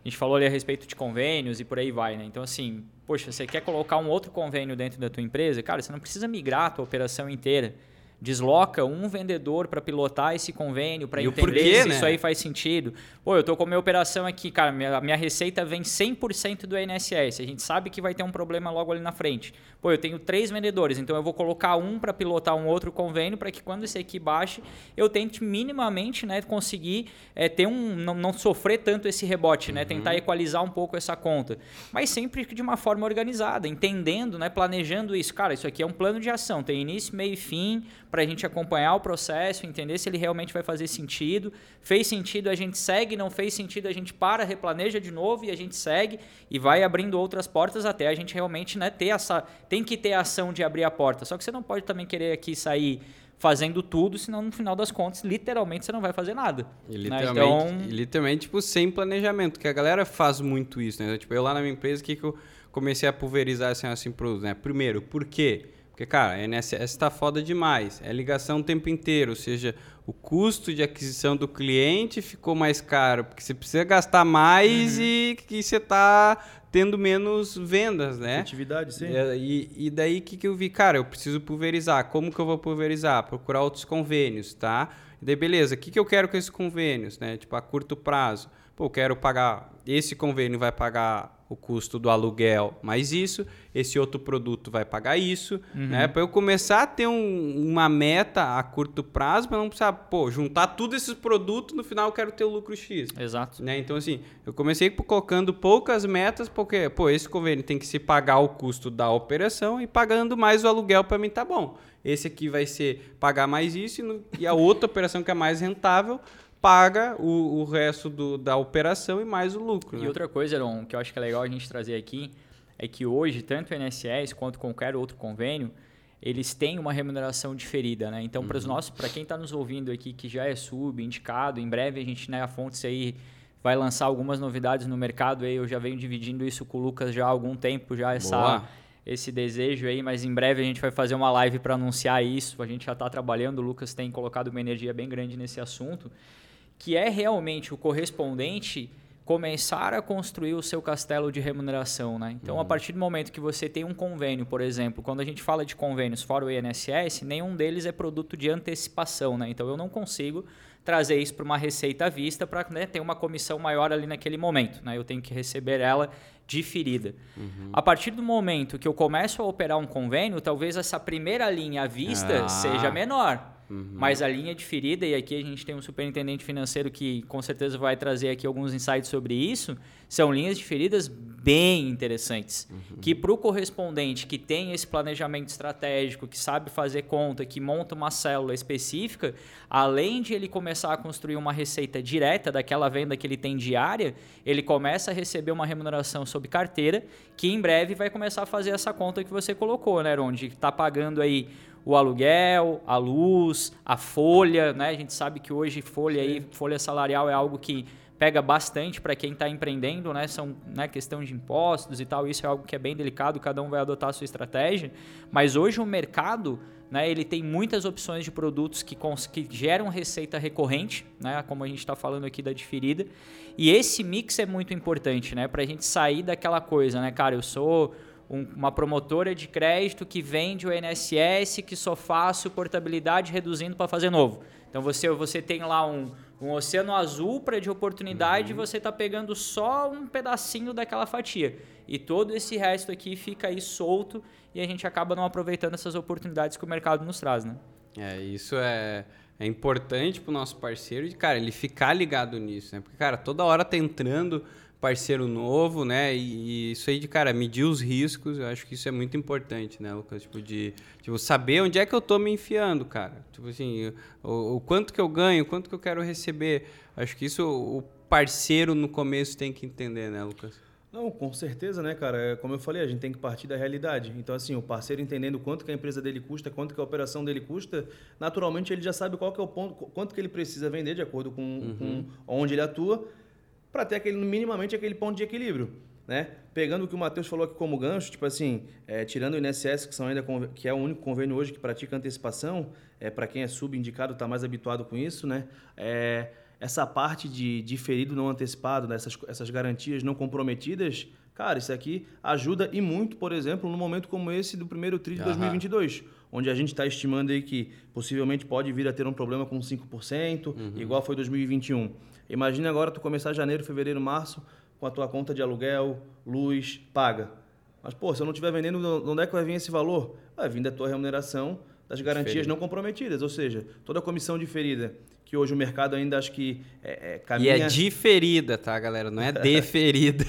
A gente falou ali a respeito de convênios e por aí vai, né? Então, assim, poxa, você quer colocar um outro convênio dentro da tua empresa? Cara, você não precisa migrar a tua operação inteira desloca um vendedor para pilotar esse convênio, para entender porquê, se né? isso aí faz sentido. Pô, eu tô com a minha operação aqui, cara, minha, minha receita vem 100% do INSS. A gente sabe que vai ter um problema logo ali na frente. Pô, eu tenho três vendedores, então eu vou colocar um para pilotar um outro convênio para que quando esse aqui baixe, eu tente minimamente, né, conseguir é, ter um não, não, sofrer tanto esse rebote, né, uhum. tentar equalizar um pouco essa conta, mas sempre de uma forma organizada, entendendo, né, planejando isso. Cara, isso aqui é um plano de ação, tem início, meio e fim para a gente acompanhar o processo, entender se ele realmente vai fazer sentido. Fez sentido, a gente segue, não fez sentido, a gente para, replaneja de novo e a gente segue e vai abrindo outras portas até a gente realmente né, ter essa. Tem que ter a ação de abrir a porta. Só que você não pode também querer aqui sair fazendo tudo, senão no final das contas, literalmente, você não vai fazer nada. E né? literalmente, né? então... literalmente tipo, sem planejamento, que a galera faz muito isso, né? Tipo, eu lá na minha empresa, o que, que eu comecei a pulverizar assim, assim produtos, né? Primeiro, por quê? Porque, cara, a INSS está foda demais. É ligação o tempo inteiro, ou seja, o custo de aquisição do cliente ficou mais caro, porque você precisa gastar mais uhum. e que você está tendo menos vendas, né? Atividade, sim. É, e, e daí o que, que eu vi? Cara, eu preciso pulverizar. Como que eu vou pulverizar? Procurar outros convênios, tá? E daí, beleza, o que, que eu quero com esses convênios, né? Tipo, a curto prazo. Pô, eu quero pagar, esse convênio vai pagar o custo do aluguel mais isso, esse outro produto vai pagar isso, uhum. né? Para eu começar a ter um, uma meta a curto prazo, para não precisar, pô, juntar tudo esses produtos, no final eu quero ter o lucro X. Exato. Né? Então, assim, eu comecei colocando poucas metas, porque, pô, esse convênio tem que se pagar o custo da operação e pagando mais o aluguel para mim tá bom. Esse aqui vai ser pagar mais isso e, no, e a outra operação que é mais rentável paga o, o resto do, da operação e mais o lucro. E né? outra coisa, Aaron, que eu acho que é legal a gente trazer aqui, é que hoje, tanto o INSS quanto qualquer outro convênio, eles têm uma remuneração diferida, né? Então, uhum. para os nossos, para quem está nos ouvindo aqui que já é sub, indicado, em breve a gente, né, a Fontes aí vai lançar algumas novidades no mercado aí, eu já venho dividindo isso com o Lucas já há algum tempo, já essa Boa. esse desejo aí, mas em breve a gente vai fazer uma live para anunciar isso. A gente já está trabalhando, o Lucas tem colocado uma energia bem grande nesse assunto que é realmente o correspondente começar a construir o seu castelo de remuneração, né? Então, uhum. a partir do momento que você tem um convênio, por exemplo, quando a gente fala de convênios fora o INSS, nenhum deles é produto de antecipação, né? Então, eu não consigo trazer isso para uma receita à vista para né, ter uma comissão maior ali naquele momento, né? Eu tenho que receber ela diferida. Uhum. A partir do momento que eu começo a operar um convênio, talvez essa primeira linha à vista ah. seja menor. Uhum. Mas a linha de ferida, e aqui a gente tem um superintendente financeiro que com certeza vai trazer aqui alguns insights sobre isso, são linhas de feridas bem interessantes. Uhum. Que para o correspondente que tem esse planejamento estratégico, que sabe fazer conta, que monta uma célula específica, além de ele começar a construir uma receita direta daquela venda que ele tem diária, ele começa a receber uma remuneração sob carteira, que em breve vai começar a fazer essa conta que você colocou, né? Onde está pagando aí o aluguel, a luz, a folha, né? A gente sabe que hoje folha aí, folha salarial é algo que pega bastante para quem está empreendendo, né? São né, questão de impostos e tal. Isso é algo que é bem delicado. Cada um vai adotar a sua estratégia. Mas hoje o mercado, né? Ele tem muitas opções de produtos que, que geram receita recorrente, né? Como a gente está falando aqui da diferida. E esse mix é muito importante, né? Para a gente sair daquela coisa, né, cara? Eu sou um, uma promotora de crédito que vende o INSS, que só faço portabilidade reduzindo para fazer novo. Então você, você tem lá um, um oceano azul para de oportunidade uhum. e você está pegando só um pedacinho daquela fatia. E todo esse resto aqui fica aí solto e a gente acaba não aproveitando essas oportunidades que o mercado nos traz, né? É, isso é, é importante para o nosso parceiro, de, cara, ele ficar ligado nisso, né? Porque, cara, toda hora tá entrando parceiro novo, né? E, e, isso aí de, cara, medir os riscos, eu acho que isso é muito importante, né, Lucas? Tipo, de tipo, saber onde é que eu tô me enfiando, cara. Tipo assim, o, o quanto que eu ganho, quanto que eu quero receber. Acho que isso o parceiro no começo tem que entender, né, Lucas? Não, com certeza, né, cara? É, como eu falei, a gente tem que partir da realidade. Então, assim, o parceiro entendendo quanto que a empresa dele custa, quanto que a operação dele custa, naturalmente ele já sabe qual que é o ponto, quanto que ele precisa vender de acordo com, uhum. com onde ele atua, para ter aquele, minimamente aquele ponto de equilíbrio. Né? Pegando o que o Matheus falou aqui como gancho, tipo assim, é, tirando o INSS, que, são ainda, que é o único convênio hoje que pratica antecipação, é, para quem é subindicado, está mais habituado com isso, né? É, essa parte de diferido não antecipado, né? essas, essas garantias não comprometidas, cara, isso aqui ajuda e muito, por exemplo, num momento como esse do primeiro TRI de uhum. 2022, onde a gente está estimando aí que possivelmente pode vir a ter um problema com 5%, uhum. igual foi 2021. Imagina agora tu começar janeiro, fevereiro, março com a tua conta de aluguel, luz, paga. Mas, pô, se eu não estiver vendendo, de onde é que vai vir esse valor? Vai vir da tua remuneração das garantias não comprometidas, ou seja, toda a comissão diferida que hoje o mercado ainda acho que é, é, caminha... E é diferida, tá, galera? Não é deferida.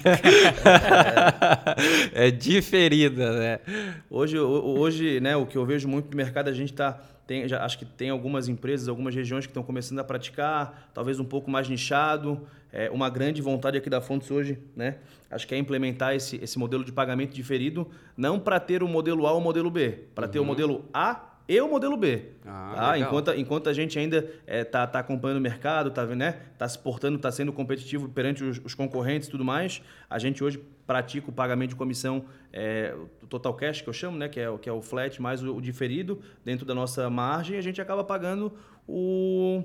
é diferida, né? Hoje, hoje né, o que eu vejo muito no mercado, a gente está... Tem, já, acho que tem algumas empresas, algumas regiões que estão começando a praticar, talvez um pouco mais nichado. É, uma grande vontade aqui da Fontes hoje, né? Acho que é implementar esse, esse modelo de pagamento diferido, não para ter o modelo A ou o modelo B, para uhum. ter o modelo A e o modelo B. Ah, tá? enquanto, enquanto a gente ainda está é, tá, acompanhando o mercado, está né? tá se portando, está sendo competitivo perante os, os concorrentes e tudo mais, a gente hoje pratica o pagamento de comissão, é, o total cash, que eu chamo, né? que, é, que é o flat mais o, o diferido dentro da nossa margem, a gente acaba pagando o,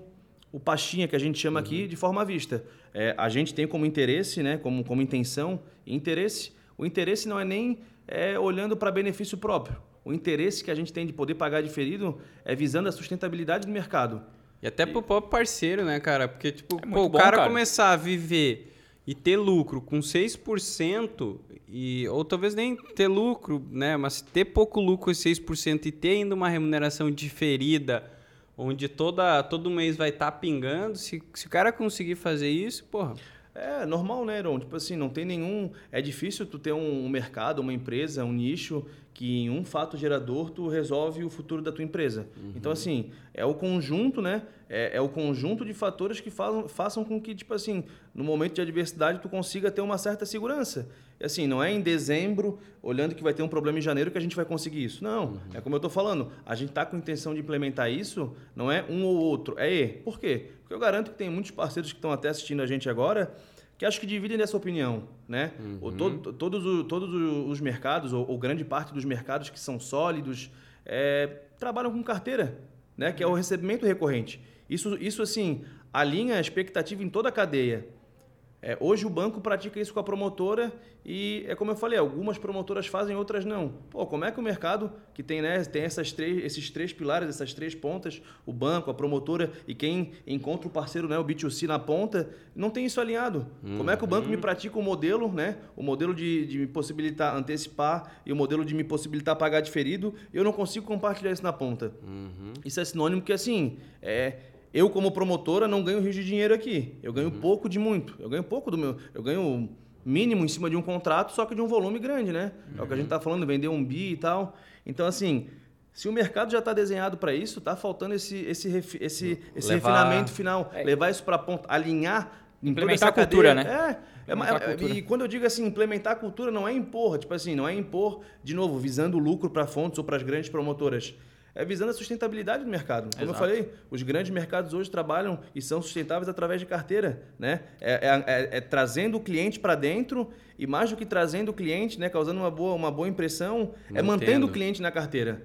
o pastinha, que a gente chama uhum. aqui, de forma à vista. É, a gente tem como interesse, né? como, como intenção, interesse. O interesse não é nem é, olhando para benefício próprio o interesse que a gente tem de poder pagar diferido é visando a sustentabilidade do mercado. E até para o próprio parceiro, né, cara? Porque, tipo, é pô, o cara, cara, começar a viver e ter lucro com 6%, e, ou talvez nem ter lucro, né? Mas ter pouco lucro com 6% e ter ainda uma remuneração diferida, onde toda, todo mês vai estar tá pingando, se, se o cara conseguir fazer isso, porra... É normal, né, Aaron? Tipo assim, não tem nenhum. É difícil tu ter um mercado, uma empresa, um nicho que em um fato gerador tu resolve o futuro da tua empresa. Uhum. Então, assim, é o conjunto, né? É, é, o conjunto de fatores que façam, façam com que, tipo assim, no momento de adversidade tu consiga ter uma certa segurança. E assim, não é em dezembro, olhando que vai ter um problema em janeiro, que a gente vai conseguir isso. Não, uhum. é como eu estou falando, a gente está com intenção de implementar isso, não é um ou outro, é E. Por quê? Porque eu garanto que tem muitos parceiros que estão até assistindo a gente agora que acho que dividem dessa opinião, né? Uhum. Todo, todos, os, todos os mercados, ou, ou, grande parte dos mercados que são sólidos, é, trabalham com carteira, né? Que é o recebimento recorrente. Isso, isso assim, alinha a expectativa em toda a cadeia. É, hoje o banco pratica isso com a promotora e é como eu falei, algumas promotoras fazem, outras não. Pô, como é que o mercado que tem, né, tem essas três, esses três pilares, essas três pontas, o banco, a promotora e quem encontra o parceiro, né, o B2C na ponta, não tem isso alinhado. Uhum. Como é que o banco me pratica o modelo, né, o modelo de, de me possibilitar antecipar e o modelo de me possibilitar pagar diferido, eu não consigo compartilhar isso na ponta. Uhum. Isso é sinônimo que assim, é eu, como promotora, não ganho rios de dinheiro aqui. Eu ganho uhum. pouco de muito. Eu ganho pouco do meu. Eu ganho mínimo em cima de um contrato, só que de um volume grande, né? Uhum. É o que a gente está falando, vender um bi e tal. Então, assim, se o mercado já está desenhado para isso, está faltando esse, esse, esse, esse levar... refinamento final. É. Levar isso para a ponta, alinhar. Implementar a cultura, né? É, é, é, e quando eu digo assim, implementar a cultura não é impor, tipo assim, não é impor, de novo, visando lucro para fontes ou para as grandes promotoras é visando a sustentabilidade do mercado. Como Exato. eu falei, os grandes mercados hoje trabalham e são sustentáveis através de carteira, né? É, é, é, é trazendo o cliente para dentro e mais do que trazendo o cliente, né, causando uma boa, uma boa impressão, é mantendo o cliente na carteira.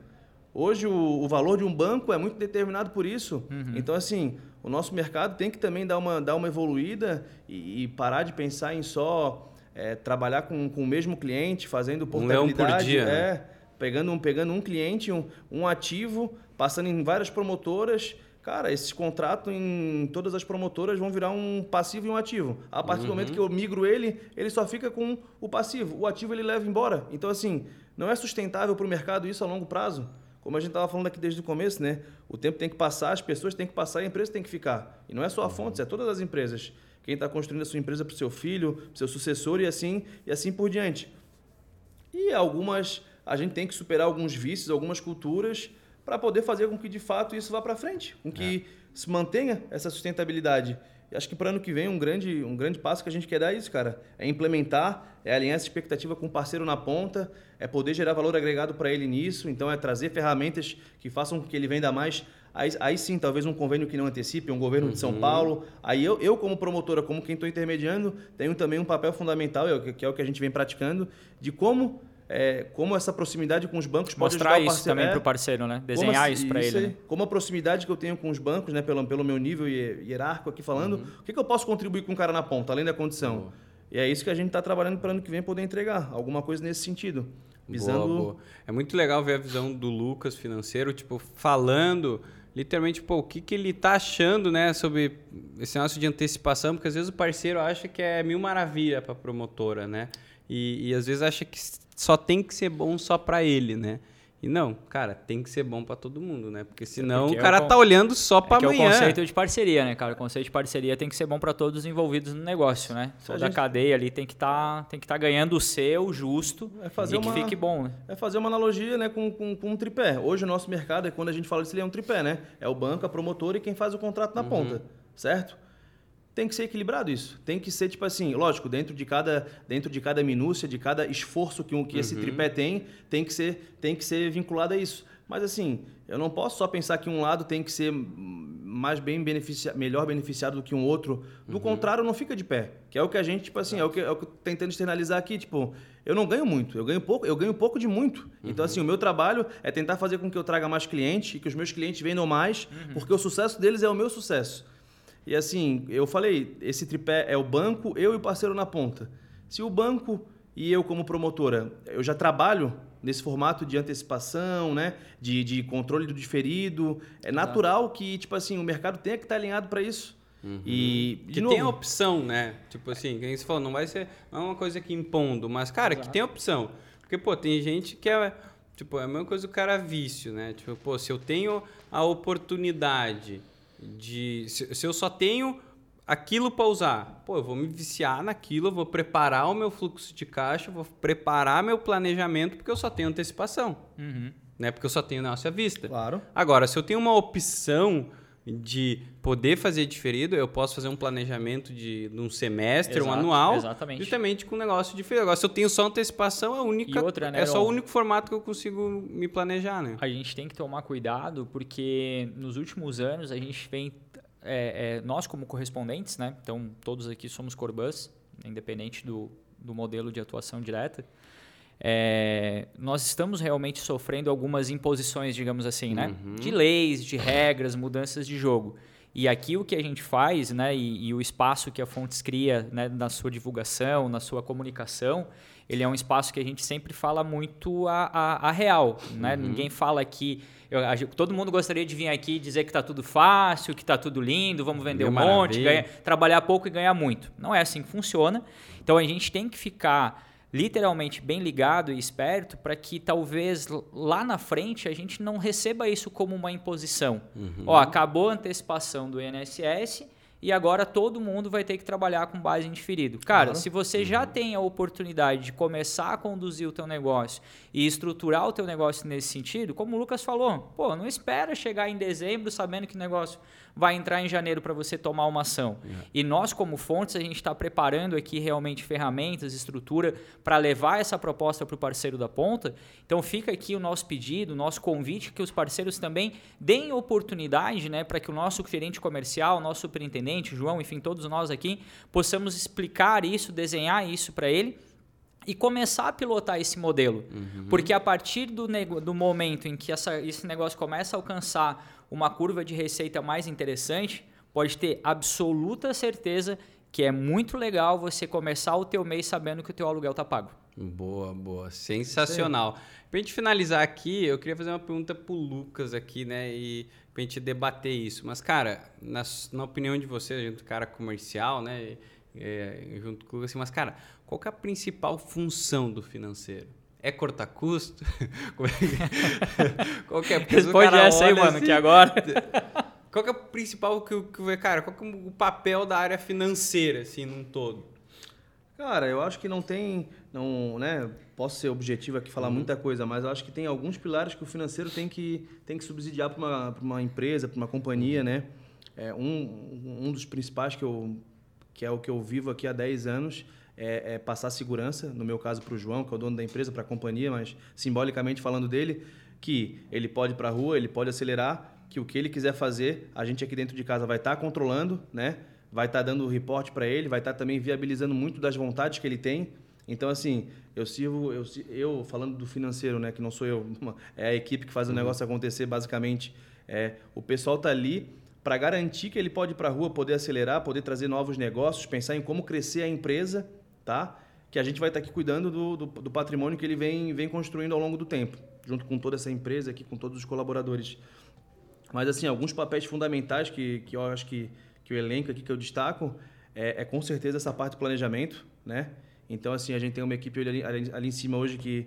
Hoje o, o, valor de um banco é muito determinado por isso. Uhum. Então, assim, o nosso mercado tem que também dar uma, dar uma evoluída e, e parar de pensar em só é, trabalhar com, com o mesmo cliente, fazendo portabilidade. Um leão por dia. Né? É, né? Pegando um, pegando um cliente, um, um ativo, passando em várias promotoras. Cara, esses contratos em todas as promotoras vão virar um passivo e um ativo. A partir uhum. do momento que eu migro ele, ele só fica com o passivo. O ativo ele leva embora. Então, assim, não é sustentável para o mercado isso a longo prazo. Como a gente estava falando aqui desde o começo, né? O tempo tem que passar, as pessoas têm que passar e a empresa tem que ficar. E não é só a fonte, é todas as empresas. quem está construindo a sua empresa para o seu filho, para o seu sucessor e assim, e assim por diante. E algumas, a gente tem que superar alguns vícios, algumas culturas, para poder fazer com que de fato isso vá para frente, com que é. se mantenha essa sustentabilidade. E acho que para ano que vem um grande, um grande passo que a gente quer dar é isso, cara. É implementar, é alinhar essa expectativa com o parceiro na ponta, é poder gerar valor agregado para ele nisso. Então é trazer ferramentas que façam com que ele venda mais. Aí, aí sim, talvez um convênio que não antecipe, um governo uhum. de São uhum. Paulo. Aí eu, eu, como promotora, como quem estou intermediando, tenho também um papel fundamental, é que é o que a gente vem praticando, de como é, como essa proximidade com os bancos pode Mostrar ajudar o parceiro. isso também é, para o parceiro, né? Desenhar como, isso para ele. Né? Como a proximidade que eu tenho com os bancos, né? pelo, pelo meu nível hierárquico aqui falando, uhum. o que, que, eu posso contribuir com o cara na ponta, além da condição? Boa. E é isso que a gente está trabalhando para ano que vem poder entregar, alguma coisa nesse sentido. Visando... Boa, boa. É muito legal ver a visão do Lucas financeiro, tipo, falando literalmente, pô, o que, que ele está achando, né, sobre esse negócio de antecipação, porque às vezes o parceiro acha que é mil maravilha para a promotora, né? E, e às vezes acha que só tem que ser bom só para ele, né? E não, cara, tem que ser bom para todo mundo, né? Porque senão Porque o cara é o, tá olhando só para é amanhã. É o conceito de parceria, né, cara? O conceito de parceria tem que ser bom para todos os envolvidos no negócio, né? Toda a, gente... cadeia ali tem que tá, tem que estar tá ganhando o seu justo é fazer e uma, que fique bom, né? É fazer uma analogia, né, com, com, com, um tripé. Hoje o nosso mercado é quando a gente fala disso, ele é um tripé, né? É o banco, a promotora e quem faz o contrato na uhum. ponta, certo? Tem que ser equilibrado isso. Tem que ser, tipo assim, lógico, dentro de cada, dentro de cada minúcia, de cada esforço que, um, que uhum. esse tripé tem, tem que, ser, tem que ser vinculado a isso. Mas assim, eu não posso só pensar que um lado tem que ser mais bem beneficia melhor beneficiado do que um outro. Do uhum. contrário, não fica de pé. Que é o que a gente, tipo assim, é o que, é o que eu tentando externalizar aqui. Tipo, eu não ganho muito, eu ganho pouco, eu ganho pouco de muito. Uhum. Então, assim, o meu trabalho é tentar fazer com que eu traga mais clientes e que os meus clientes vendam mais, uhum. porque o sucesso deles é o meu sucesso. E assim, eu falei, esse tripé é o banco, eu e o parceiro na ponta. Se o banco e eu como promotora, eu já trabalho nesse formato de antecipação, né, de, de controle do diferido, é natural que tipo assim o mercado tenha que estar alinhado para isso. Uhum. E que novo, tem a opção, né? Tipo assim, quem você falou, não vai ser não é uma coisa que impondo, mas cara, Exato. que tem opção. Porque pô, tem gente que é tipo, é a mesma coisa do cara vício, né? Tipo, pô, se eu tenho a oportunidade de se, se eu só tenho aquilo para usar, pô, eu vou me viciar naquilo, eu vou preparar o meu fluxo de caixa, vou preparar meu planejamento porque eu só tenho antecipação, uhum. né? Porque eu só tenho negócio à vista. Claro. Agora, se eu tenho uma opção de poder fazer diferido, eu posso fazer um planejamento de, de um semestre, Exato, um anual, exatamente. justamente com um negócio diferente. Agora, se eu tenho só antecipação, é única, outra, né, é só o único formato que eu consigo me planejar, né? A gente tem que tomar cuidado porque nos últimos anos a gente vem, é, é, nós como correspondentes, né? Então todos aqui somos Corbus, independente do, do modelo de atuação direta é, nós estamos realmente sofrendo algumas imposições, digamos assim, né? Uhum. De leis, de regras, mudanças de jogo. E aqui o que a gente faz, né, e, e, o espaço que a Fontes cria né, na sua divulgação, na sua comunicação, ele é um espaço que a gente sempre fala muito a, a, a real. Né? Uhum. Ninguém fala aqui. Eu, a, todo mundo gostaria de vir aqui dizer que está tudo fácil, que está tudo lindo, vamos vender um monte, ganha, trabalhar pouco e ganhar muito. Não é assim que funciona. Então a gente tem que ficar literalmente bem ligado e esperto para que talvez lá na frente a gente não receba isso como uma imposição. Uhum. Ó, acabou a antecipação do INSS e agora todo mundo vai ter que trabalhar com base em diferido. Cara, claro. se você uhum. já tem a oportunidade de começar a conduzir o teu negócio e estruturar o teu negócio nesse sentido, como o Lucas falou, pô, não espera chegar em dezembro sabendo que o negócio vai entrar em janeiro para você tomar uma ação. É. E nós, como fontes, a gente está preparando aqui realmente ferramentas, estrutura para levar essa proposta para o parceiro da ponta. Então fica aqui o nosso pedido, o nosso convite que os parceiros também deem oportunidade né, para que o nosso gerente comercial, o nosso superintendente, João, enfim, todos nós aqui, possamos explicar isso, desenhar isso para ele e começar a pilotar esse modelo. Uhum. Porque a partir do, do momento em que essa, esse negócio começa a alcançar uma curva de receita mais interessante, pode ter absoluta certeza que é muito legal você começar o teu mês sabendo que o teu aluguel está pago. Boa, boa. Sensacional. Para a gente finalizar aqui, eu queria fazer uma pergunta para o Lucas aqui, né? E para a gente debater isso. Mas, cara, na, na opinião de você, junto cara comercial, né? É, junto com assim, mas, cara, qual é a principal função do financeiro? É cortar custo? É Qual que é? Responde essa aí, mano, assim, que agora. qual que é o principal que, que cara, qual que é o papel da área financeira assim num todo? Cara, eu acho que não tem, não, né? Posso ser objetivo aqui falar uhum. muita coisa, mas eu acho que tem alguns pilares que o financeiro tem que tem que subsidiar para uma, uma empresa, para uma companhia, né? É, um, um dos principais que eu que é o que eu vivo aqui há 10 anos é, é passar segurança, no meu caso para o João, que é o dono da empresa, para a companhia, mas simbolicamente falando dele, que ele pode ir para a rua, ele pode acelerar, que o que ele quiser fazer, a gente aqui dentro de casa vai estar tá controlando, né? vai estar tá dando reporte para ele, vai estar tá também viabilizando muito das vontades que ele tem. Então, assim, eu sirvo, eu, eu falando do financeiro, né, que não sou eu, é a equipe que faz o uhum. negócio acontecer, basicamente. É, o pessoal está ali para garantir que ele pode ir para a rua, poder acelerar, poder trazer novos negócios, pensar em como crescer a empresa, tá? Que a gente vai estar aqui cuidando do, do, do patrimônio que ele vem, vem construindo ao longo do tempo, junto com toda essa empresa aqui, com todos os colaboradores. Mas, assim, alguns papéis fundamentais que, que eu acho que, que o elenco aqui que eu destaco é, é com certeza essa parte do planejamento, né? Então, assim, a gente tem uma equipe ali, ali, ali em cima hoje que,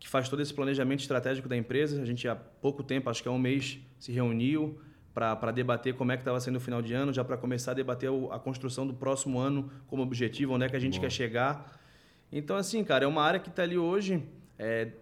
que faz todo esse planejamento estratégico da empresa. A gente há pouco tempo, acho que há um mês, se reuniu, para debater como é que estava sendo o final de ano, já para começar a debater a construção do próximo ano como objetivo, onde é que a gente Bom. quer chegar. Então, assim, cara, é uma área que está ali hoje. É,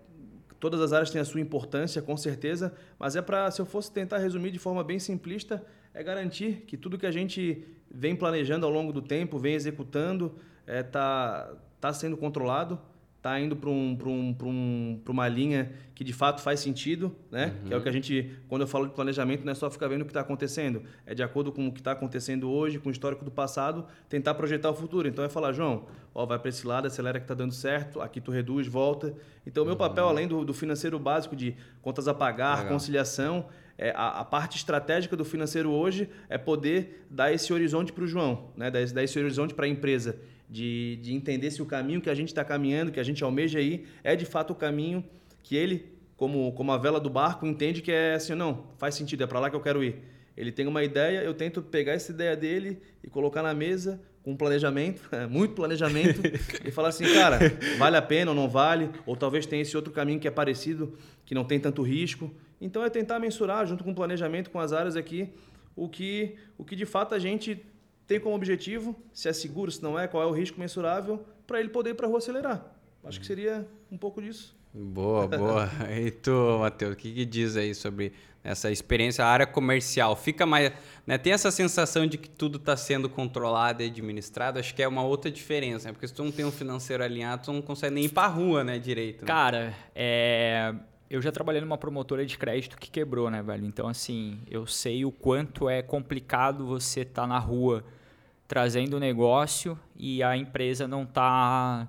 todas as áreas têm a sua importância, com certeza, mas é para, se eu fosse tentar resumir de forma bem simplista, é garantir que tudo que a gente vem planejando ao longo do tempo, vem executando, está é, tá, tá sendo controlado está indo para um, um, um, uma linha que de fato faz sentido, né? Uhum. Que é o que a gente, quando eu falo de planejamento, não é só ficar vendo o que está acontecendo, é de acordo com o que está acontecendo hoje, com o histórico do passado, tentar projetar o futuro. Então é falar, João, ó, vai para esse lado, acelera que está dando certo, aqui tu reduz, volta. Então o meu uhum. papel, além do, do, financeiro básico de contas a pagar, Legal. conciliação, é, a, a, parte estratégica do financeiro hoje é poder dar esse horizonte para o João, né? dar, dar esse horizonte para a empresa de, de entender se o caminho que a gente está caminhando, que a gente almeja aí, é de fato o caminho que ele, como, como a vela do barco, entende que é assim, não, faz sentido, é para lá que eu quero ir. Ele tem uma ideia, eu tento pegar essa ideia dele e colocar na mesa com planejamento, muito planejamento, e falar assim, cara, vale a pena ou não vale, ou talvez tenha esse outro caminho que é parecido, que não tem tanto risco. Então é tentar mensurar, junto com o planejamento, com as áreas aqui, o que, o que de fato a gente tem como objetivo, se é seguro, se não é, qual é o risco mensurável, para ele poder ir para a rua acelerar. Acho que seria um pouco disso. Boa, boa. E tu, Matheus, o que, que, diz aí sobre essa experiência, a área comercial? Fica mais. Né, tem essa sensação de que tudo está sendo controlado e administrado? Acho que é uma outra diferença, né? Porque se tu não tem um financeiro alinhado, tu não consegue nem ir para a rua, né, direito. Né? Cara, é eu já trabalhei numa promotora de crédito que quebrou, né, velho? Então, assim, eu sei o quanto é complicado você estar tá na rua trazendo o negócio e a empresa não está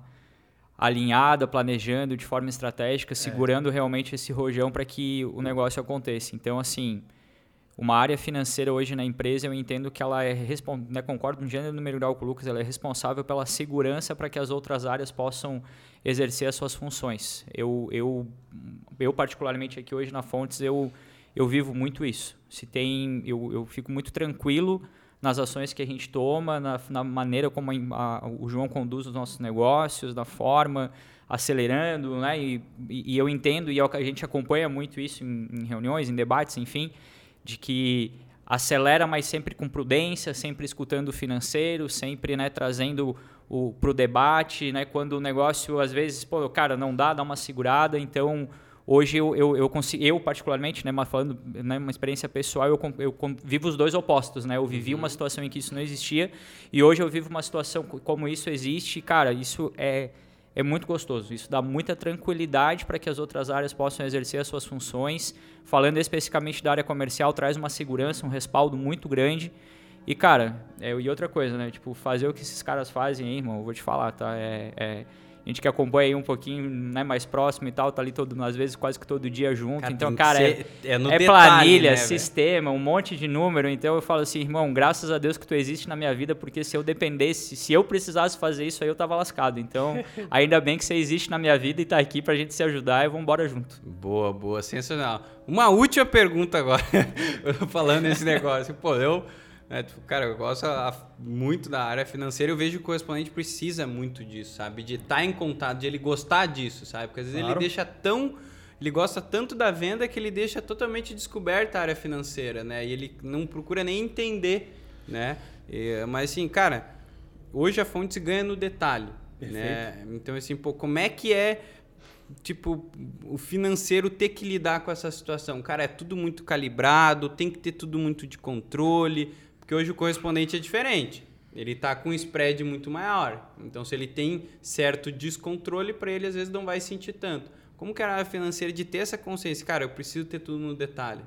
alinhada, planejando de forma estratégica, é. segurando é. realmente esse rojão para que o negócio aconteça. Então, assim, uma área financeira hoje na empresa, eu entendo que ela é, né, concordo no gênero número grau com o Lucas, ela é responsável pela segurança para que as outras áreas possam exercer as suas funções. Eu, eu, eu particularmente aqui hoje na Fontes, eu, eu vivo muito isso. Se tem, eu, eu fico muito tranquilo nas ações que a gente toma, na, na maneira como a, a, o João conduz os nossos negócios, da forma, acelerando, né? E, e, eu entendo, e é a gente acompanha muito isso em, em reuniões, em debates, enfim, de que acelera, mas sempre com prudência, sempre escutando o financeiro, sempre né, trazendo para o debate, né, quando o negócio, às vezes, pô, cara, não dá, dá uma segurada, então hoje eu, eu, eu, consigo, eu particularmente, né, falando né, uma experiência pessoal, eu, eu vivo os dois opostos, né, eu vivi uhum. uma situação em que isso não existia e hoje eu vivo uma situação como isso existe, cara, isso é é muito gostoso. Isso dá muita tranquilidade para que as outras áreas possam exercer as suas funções. Falando especificamente da área comercial, traz uma segurança, um respaldo muito grande. E, cara, é, e outra coisa, né? Tipo, fazer o que esses caras fazem, hein, irmão, eu vou te falar, tá? É, é, a gente que acompanha aí um pouquinho né, mais próximo e tal, tá ali todo, às vezes quase que todo dia junto. Cara, então, cara, é, é, é detalhe, planilha, né, sistema, um monte de número. Então eu falo assim, irmão, graças a Deus que tu existe na minha vida, porque se eu dependesse, se eu precisasse fazer isso aí, eu tava lascado. Então, ainda bem que você existe na minha vida e tá aqui pra gente se ajudar e vamos embora junto. Boa, boa, sensacional. Uma última pergunta agora, falando nesse negócio. Pô, eu é, tipo, cara, eu gosto muito da área financeira. Eu vejo que o correspondente precisa muito disso, sabe? De estar tá em contato, de ele gostar disso, sabe? Porque às vezes claro. ele deixa tão ele gosta tanto da venda que ele deixa totalmente descoberta a área financeira, né? E ele não procura nem entender, né? E, mas assim, cara, hoje a fonte ganha no detalhe, né? Então assim, pô, como é que é tipo, o financeiro ter que lidar com essa situação. Cara, é tudo muito calibrado, tem que ter tudo muito de controle, porque hoje o correspondente é diferente. Ele está com um spread muito maior. Então, se ele tem certo descontrole, para ele às vezes não vai sentir tanto. Como que é a financeira de ter essa consciência? Cara, eu preciso ter tudo no detalhe.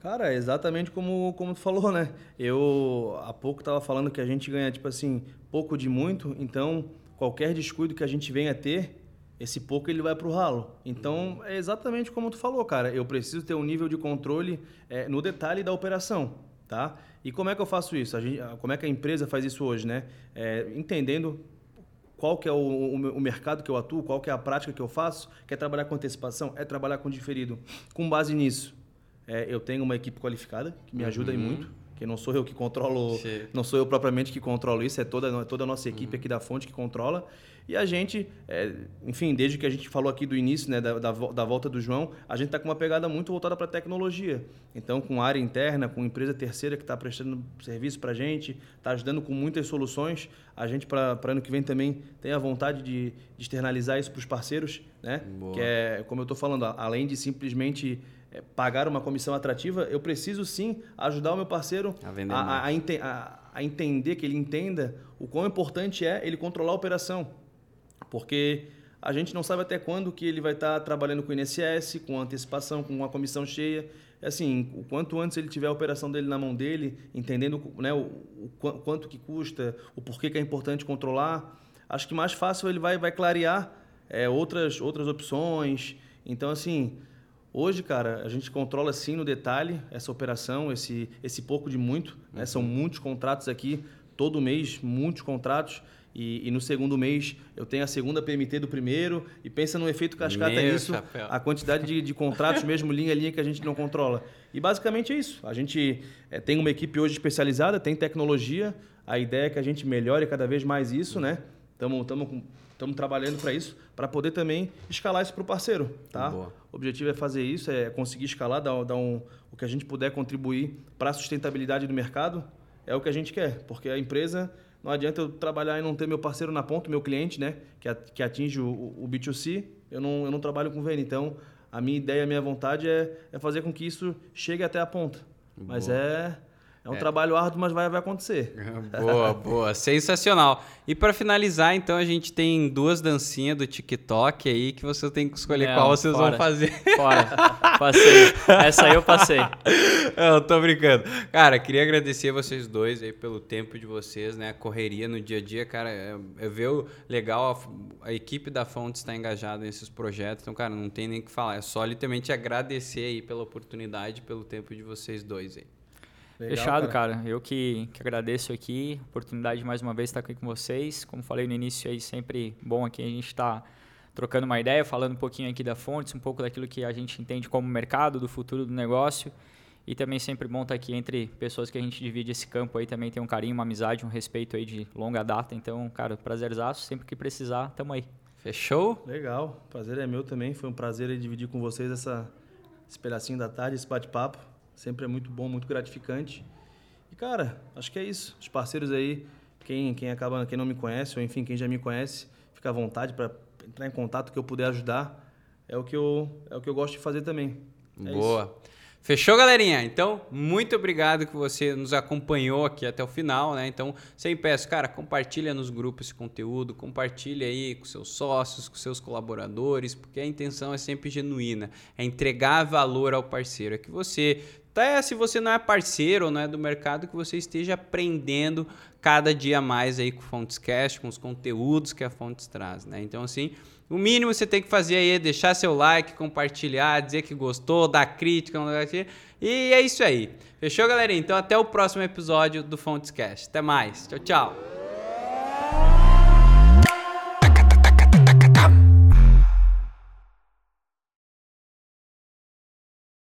Cara, é exatamente como, como tu falou, né? Eu há pouco estava falando que a gente ganha, tipo assim, pouco de muito, então qualquer descuido que a gente venha a ter, esse pouco ele vai para o ralo. Então, é exatamente como tu falou, cara. Eu preciso ter um nível de controle é, no detalhe da operação, tá? E como é que eu faço isso? Gente, como é que a empresa faz isso hoje, né? É, entendendo qual que é o, o, o, mercado que eu atuo, qual que é a prática que eu faço. Quer trabalhar com antecipação? É trabalhar com diferido. Com base nisso, é, eu tenho uma equipe qualificada que me ajuda uhum. muito que não sou eu que controlo, Sim. não sou eu propriamente que controlo isso, é toda, toda a nossa equipe uhum. aqui da fonte que controla. E a gente, é, enfim, desde que a gente falou aqui do início, né, da, da, da volta do João, a gente está com uma pegada muito voltada para a tecnologia. Então, com área interna, com empresa terceira que está prestando serviço para a gente, está ajudando com muitas soluções. A gente, para ano que vem, também tem a vontade de, de externalizar isso para os parceiros, né? Boa. Que é, como eu estou falando, além de simplesmente é, pagar uma comissão atrativa, eu preciso sim ajudar o meu parceiro a, a, a, a entender, que ele entenda o quão importante é ele controlar a operação. Porque a gente não sabe até quando que ele vai estar trabalhando com o INSS, com antecipação, com uma comissão cheia. É assim, o quanto antes ele tiver a operação dele na mão dele, entendendo né, o, o quanto que custa, o porquê que é importante controlar, acho que mais fácil ele vai, vai clarear é, outras, outras opções. Então, assim, hoje, cara, a gente controla sim no detalhe essa operação, esse, esse pouco de muito. Né? São muitos contratos aqui, todo mês, muitos contratos. E, e, no segundo mês eu tenho a segunda PMT do primeiro e pensa no efeito cascata Meu nisso, chapéu. a quantidade de, de contratos mesmo linha a linha que a gente não controla. E basicamente é isso. A gente é, tem uma equipe hoje especializada, tem tecnologia, a ideia é que a gente melhore cada vez mais isso, né? Estamos trabalhando para isso, para poder também escalar isso para o parceiro, tá? Boa. O objetivo é fazer isso, é conseguir escalar, dar, dar um, o que a gente puder contribuir para a sustentabilidade do mercado, é o que a gente quer, porque a empresa não adianta eu trabalhar e não ter meu parceiro na ponta, meu cliente, né? Que, que atinge o, o B2C. Eu não, eu não trabalho com venda. Então, a minha ideia, a minha vontade é, é fazer com que isso chegue até a ponta. Boa. Mas é, é um é. trabalho árduo, mas vai, vai acontecer. Boa, boa. Sensacional. E para finalizar, então, a gente tem duas dancinhas do TikTok aí que você tem que escolher Não, qual vocês fora. vão fazer. Fora. Passei. Essa aí eu passei. Eu tô brincando. Cara, queria agradecer vocês dois aí pelo tempo de vocês, né? A correria no dia a dia, cara. É, é ver o legal, a, a equipe da Fonte está engajada nesses projetos. Então, cara, não tem nem o que falar. É só literalmente agradecer aí pela oportunidade, pelo tempo de vocês dois aí. Legal, Fechado, cara. cara. Eu que, que agradeço aqui, oportunidade de mais uma vez estar aqui com vocês. Como falei no início aí, sempre bom aqui a gente estar tá trocando uma ideia, falando um pouquinho aqui da Fontes, um pouco daquilo que a gente entende como mercado, do futuro do negócio. E também sempre bom estar aqui entre pessoas que a gente divide esse campo aí, também tem um carinho, uma amizade, um respeito aí de longa data. Então, cara, prazerzaço, sempre que precisar, tamo aí. Fechou? Legal, prazer é meu também. Foi um prazer dividir com vocês essa, esse pedacinho da tarde, esse bate-papo. Sempre é muito bom, muito gratificante. E, cara, acho que é isso. Os parceiros aí, quem, quem acaba, quem não me conhece, ou enfim, quem já me conhece, fica à vontade para entrar em contato que eu puder ajudar. É o que eu, é o que eu gosto de fazer também. É Boa. Isso. Fechou, galerinha? Então, muito obrigado que você nos acompanhou aqui até o final, né? Então, sempre peço, cara, compartilha nos grupos esse conteúdo, compartilha aí com seus sócios, com seus colaboradores, porque a intenção é sempre genuína, é entregar valor ao parceiro, é que você até se você não é parceiro ou não é do mercado, que você esteja aprendendo cada dia mais aí com o Fontescast, com os conteúdos que a Fontes traz, né? Então, assim, o mínimo você tem que fazer aí é deixar seu like, compartilhar, dizer que gostou, dar crítica, e é isso aí. Fechou, galerinha? Então, até o próximo episódio do Fontescast. Até mais. Tchau, tchau.